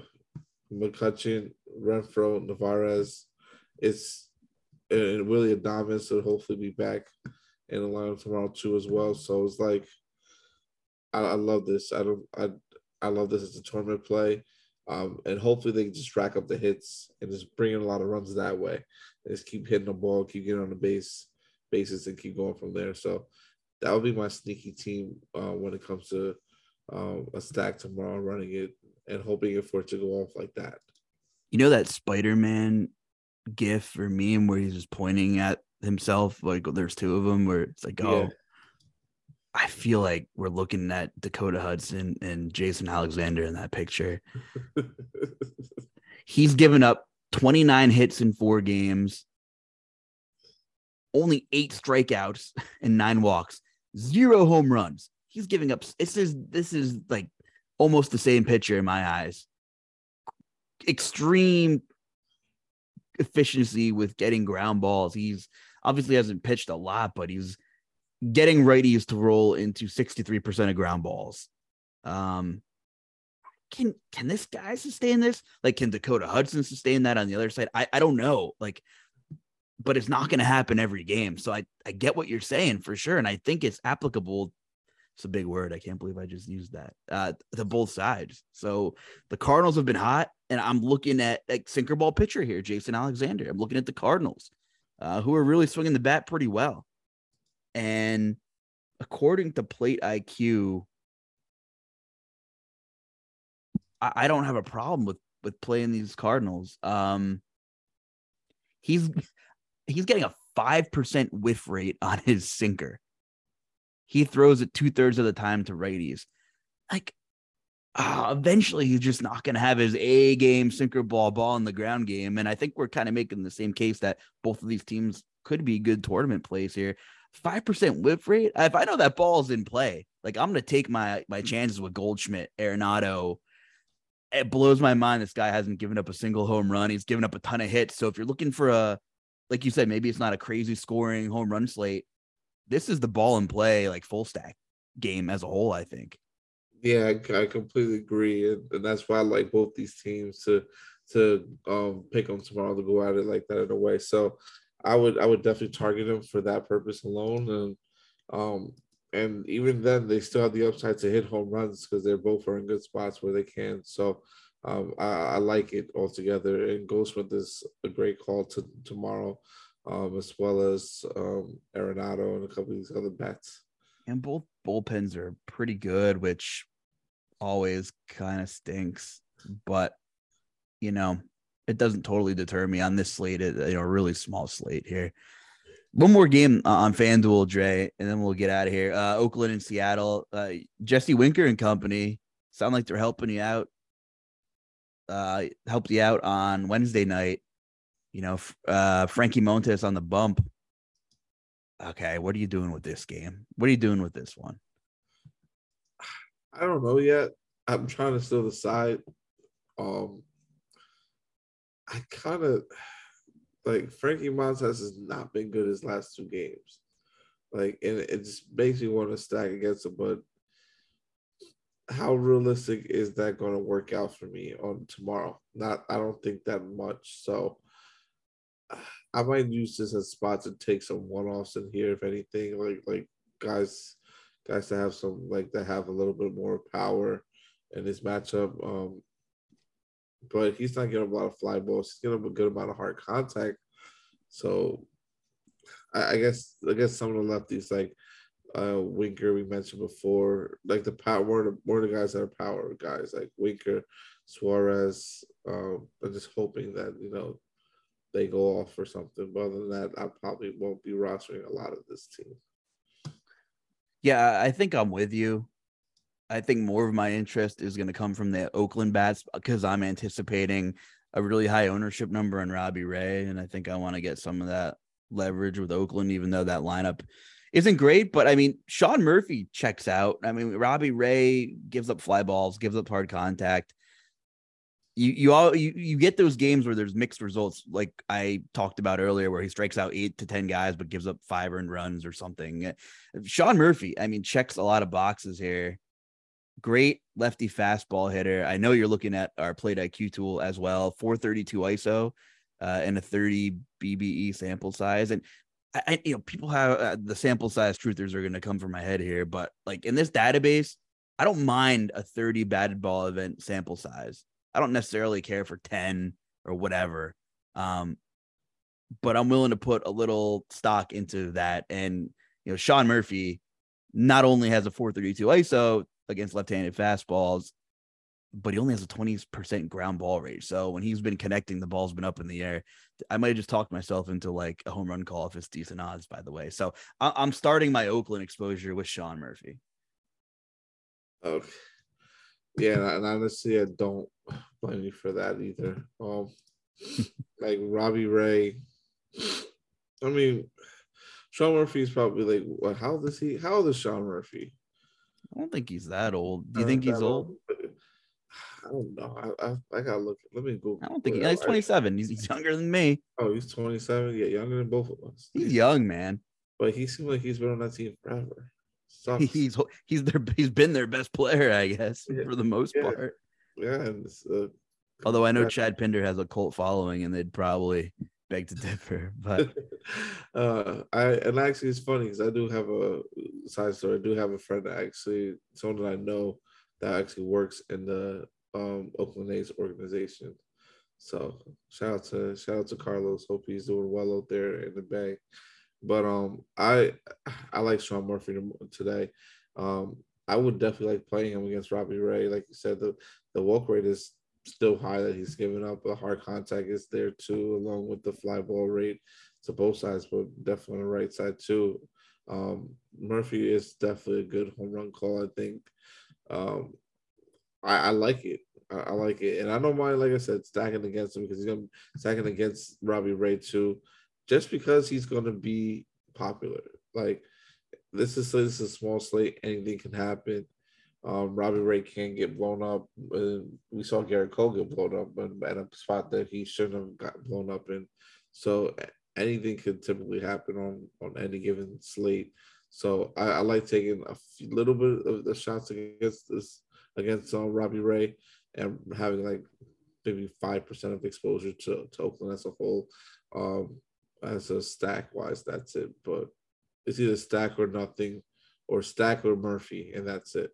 McCutchen, Renfroe, Narvaez. It's and Willy Adames will hopefully be back in the lineup tomorrow too as well. So it's like I, I love this. I don't I I love this as a tournament play. Um, and hopefully they can just rack up the hits and just bring in a lot of runs that way. And just keep hitting the ball, keep getting on the base bases, and keep going from there. So that would be my sneaky team uh, when it comes to um, a stack tomorrow, running it and hoping for it to go off like that. You know that Spider Man gif or meme where he's just pointing at himself? Like there's two of them where it's like, oh, yeah. I feel like we're looking at Dakota Hudson and Jason Alexander in that picture. he's given up 29 hits in four games, only eight strikeouts and nine walks, zero home runs. He's giving up. This is this is like almost the same pitcher in my eyes. Extreme efficiency with getting ground balls. He's obviously hasn't pitched a lot, but he's getting righties to roll into 63% of ground balls. Um, can can this guy sustain this? Like, can Dakota Hudson sustain that on the other side? I, I don't know. Like, but it's not going to happen every game. So I, I get what you're saying for sure. And I think it's applicable it's a big word. I can't believe I just used that. Uh, to both sides. So the Cardinals have been hot, and I'm looking at like sinker ball pitcher here, Jason Alexander. I'm looking at the Cardinals, uh, who are really swinging the bat pretty well. And according to Plate IQ, I, I don't have a problem with with playing these Cardinals. Um, he's he's getting a five percent whiff rate on his sinker. He throws it two thirds of the time to righties. Like, uh, eventually he's just not going to have his A game sinker ball ball in the ground game. And I think we're kind of making the same case that both of these teams could be good tournament plays here. Five percent whiff rate. If I know that ball's in play, like I'm going to take my my chances with Goldschmidt, Arenado. It blows my mind. This guy hasn't given up a single home run. He's given up a ton of hits. So if you're looking for a, like you said, maybe it's not a crazy scoring home run slate this is the ball and play like full stack game as a whole. I think. Yeah, I, completely agree, and, and, that's why I like both these teams to to um, pick them tomorrow to go at it like that in a way. So I would I would definitely target them for that purpose alone, and um, and even then they still have the upside to hit home runs because they're both are in good spots where they can. So um, I, I, like it altogether. And Goldschmidt is a great call to tomorrow um, as well as um, Arenado and a couple of these other bats. And both bullpens are pretty good, which always kind of stinks. But you know, it doesn't totally deter me on this slate. You know, really small slate here. One more game uh, on FanDuel, Dre, and then we'll get out of here. Uh, Oakland and Seattle. Uh, Jesse Winker and company sound like they're helping you out. Uh, helped you out on Wednesday night. You know, uh, Frankie Montas on the bump. Okay, what are you doing with this game? What are you doing with this one? I don't know yet. I'm trying to still decide. Um, I kind of like Frankie Montas has not been good his last two games. Like, and it just makes me want to stack against him. But how realistic is that going to work out for me on tomorrow? Not, I don't think that much. So I might use this as spots and take some one offs in here, if anything. Like, like guys, guys that have some like that have a little bit more power in this matchup. Um, but he's not getting a lot of fly balls. He's getting a good amount of hard contact. So I, I guess I guess some of the lefties like uh, Winker we mentioned before, like the power more the more the guys that are power guys like Winker, Suarez. Um, I'm just hoping that you know they go off or something. But other than that, I probably won't be rostering a lot of this team. Yeah, I think I'm with you. I think more of my interest is going to come from the Oakland bats because I'm anticipating a really high ownership number on Robbie Ray, and I think I want to get some of that leverage with Oakland, even though that lineup isn't great. But I mean, Sean Murphy checks out. I mean, Robbie Ray gives up fly balls, gives up hard contact. You you all you, you get those games where there's mixed results, like I talked about earlier, where he strikes out eight to ten guys but gives up five earned runs or something. Sean Murphy, I mean, checks a lot of boxes here great lefty fastball hitter. I know you're looking at our plate IQ tool as well, 432 ISO uh, and a 30 BBE sample size. And I, you know, people have uh, the sample size truthers are going to come from my head here, but like in this database, I don't mind a 30 batted ball event sample size. I don't necessarily care for 10 or whatever. Um, but I'm willing to put a little stock into that. And, you know, Sean Murphy not only has a 432 ISO, against left-handed fastballs, but he only has a 20% ground ball rate. So when he's been connecting, the ball's been up in the air. I might have just talked myself into like a home run call if it's decent odds, by the way. So I- am starting my Oakland exposure with Sean Murphy. Okay. Yeah, and honestly, I don't blame you for that either. Um, like Robbie Ray. I mean, Sean Murphy is probably like, what? How old is he? How old is Sean Murphy? I don't think he's that old. Do you think he's old? I don't know. I, I, I gotta look. Let me go. I don't think he, he's 27. He's, he's younger than me. Oh, he's 27. Yeah, younger than both of us. He's young, man. But he seems like he's been on that team forever. Sucks. He's he's their he's been their best player, I guess, yeah. for the most yeah. part. Yeah, uh, although I know Chad Pinder has a cult following, and they'd probably beg to differ. But uh, I and actually it's funny because I do have a side story. I do have a friend that actually someone that I know that actually works in the um, Oakland A's organization. So shout out to shout out to Carlos. Hope he's doing well out there in the Bay. But um, I I like Sean Murphy today. Um, I would definitely like playing him against Robbie Ray. Like you said, the the walk rate is still high that he's giving up. A hard contact is there too, along with the fly ball rate to both sides, but definitely on the right side too. Um, Murphy is definitely a good home run call. I think. Um, I, I like it. I, I, like it, and I don't mind. Like I said, stacking against him because he's gonna stacking against Robbie Ray too, just because he's gonna be popular. Like this is this is a small slate. Anything can happen. Um, Robbie Ray can get blown up. we saw Gerrit Cole get blown up in, at a spot that he shouldn't have got blown up in. So anything could typically happen on on any given slate. So I, I like taking a few, little bit of the shots against this against uh, Robbie Ray and having like maybe five percent of exposure to, to Oakland as a whole. Um, as a stack wise, that's it. But it's either stack or nothing, or stack or Murphy, and that's it.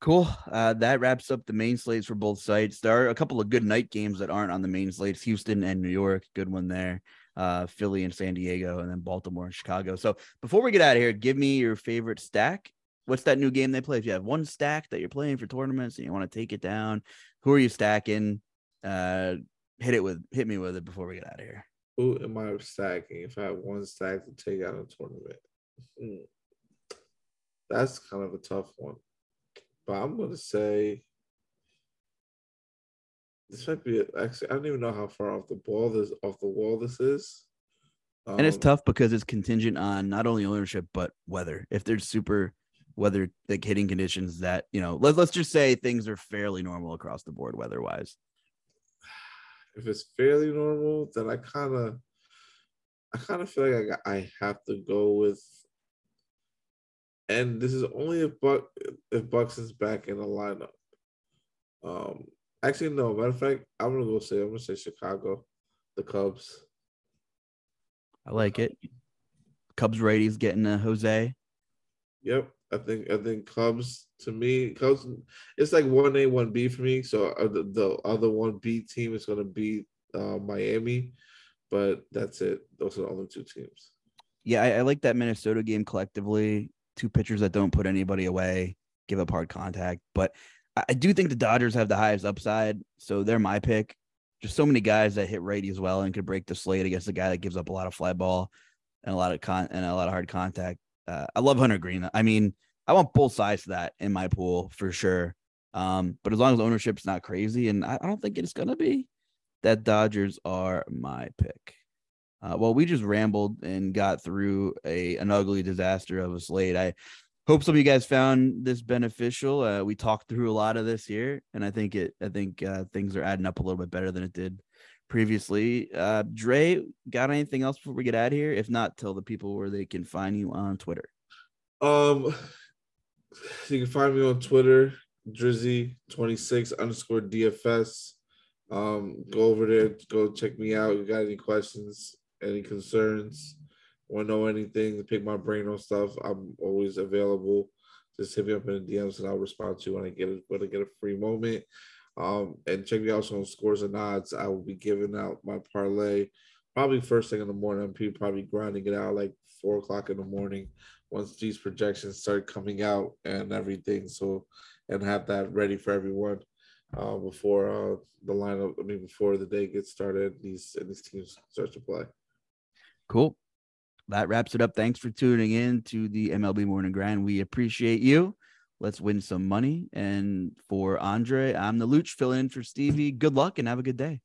Cool. Uh, that wraps up the main slates for both sites. There are a couple of good night games that aren't on the main slates. Houston and New York, good one there. Uh, Philly and San Diego, and then Baltimore and Chicago. So before we get out of here, give me your favorite stack. What's that new game they play? If you have one stack that you're playing for tournaments and you want to take it down, who are you stacking? Uh, hit it with hit me with it before we get out of here. Who am I stacking if I have one stack to take out a tournament? Hmm. That's kind of a tough one. But I'm gonna say this might be actually I don't even know how far off the ball this off the wall this is. Um, and it's Um, tough because it's contingent on not only ownership but weather. If there's super weather like hitting conditions that you know, let's let's just say things are fairly normal across the board weather wise. if it's fairly normal, then I kind of, I kind of feel like I, I have to go with. And this is only if Buck if Buxton's back in the lineup. Um, actually, no. Matter of fact, I'm gonna go say I'm gonna say Chicago, the Cubs. I like it. Cubs righties getting a Jose. Yep, I think I think Cubs to me Cubs. It's like one A one B for me. So uh, the, the other one B team is gonna be uh, Miami, but that's it. Those are the only two teams. Yeah, I, I like that Minnesota game collectively. Two pitchers that don't put anybody away, give up hard contact. But I, do think the Dodgers have the highest upside, so they're my pick. Just so many guys that hit righty as well and could break the slate against a guy that gives up a lot of fly ball and a lot of con and a lot of hard contact. Uh, I love Hunter Greene. I mean, I want both sides to that in my pool for sure. Um, but as long as ownership's not crazy, and I, I don't think it's gonna be, that Dodgers are my pick. Uh, well, we just rambled and got through a an ugly disaster of a slate. I hope some of you guys found this beneficial. Uh, we talked through a lot of this here, and I think it. I think uh, things are adding up a little bit better than it did previously. Uh, Dre, got anything else before we get out here? If not, tell the people where they can find you on Twitter. Um, you can find me on Twitter, Drizzy26 underscore DFS. Um, go over there, go check me out. You got any questions, any concerns, want to know anything, pick my brain on stuff, I'm always available. Just hit me up in the DMs and I'll respond to you when I get it when I get a free moment. Um, and check me out on scores and odds. I will be giving out my parlay probably first thing in the morning. I'm probably grinding it out like four o'clock in the morning once these projections start coming out and everything. So, and have that ready for everyone uh, before uh, the lineup. I mean, before the day gets started, these and these teams start to play. Cool. That wraps it up. Thanks for tuning in to the MLB Morning Grind. We appreciate you. Let's win some money. And for Andre, I'm the Luch filling in for Stevie. Good luck and have a good day.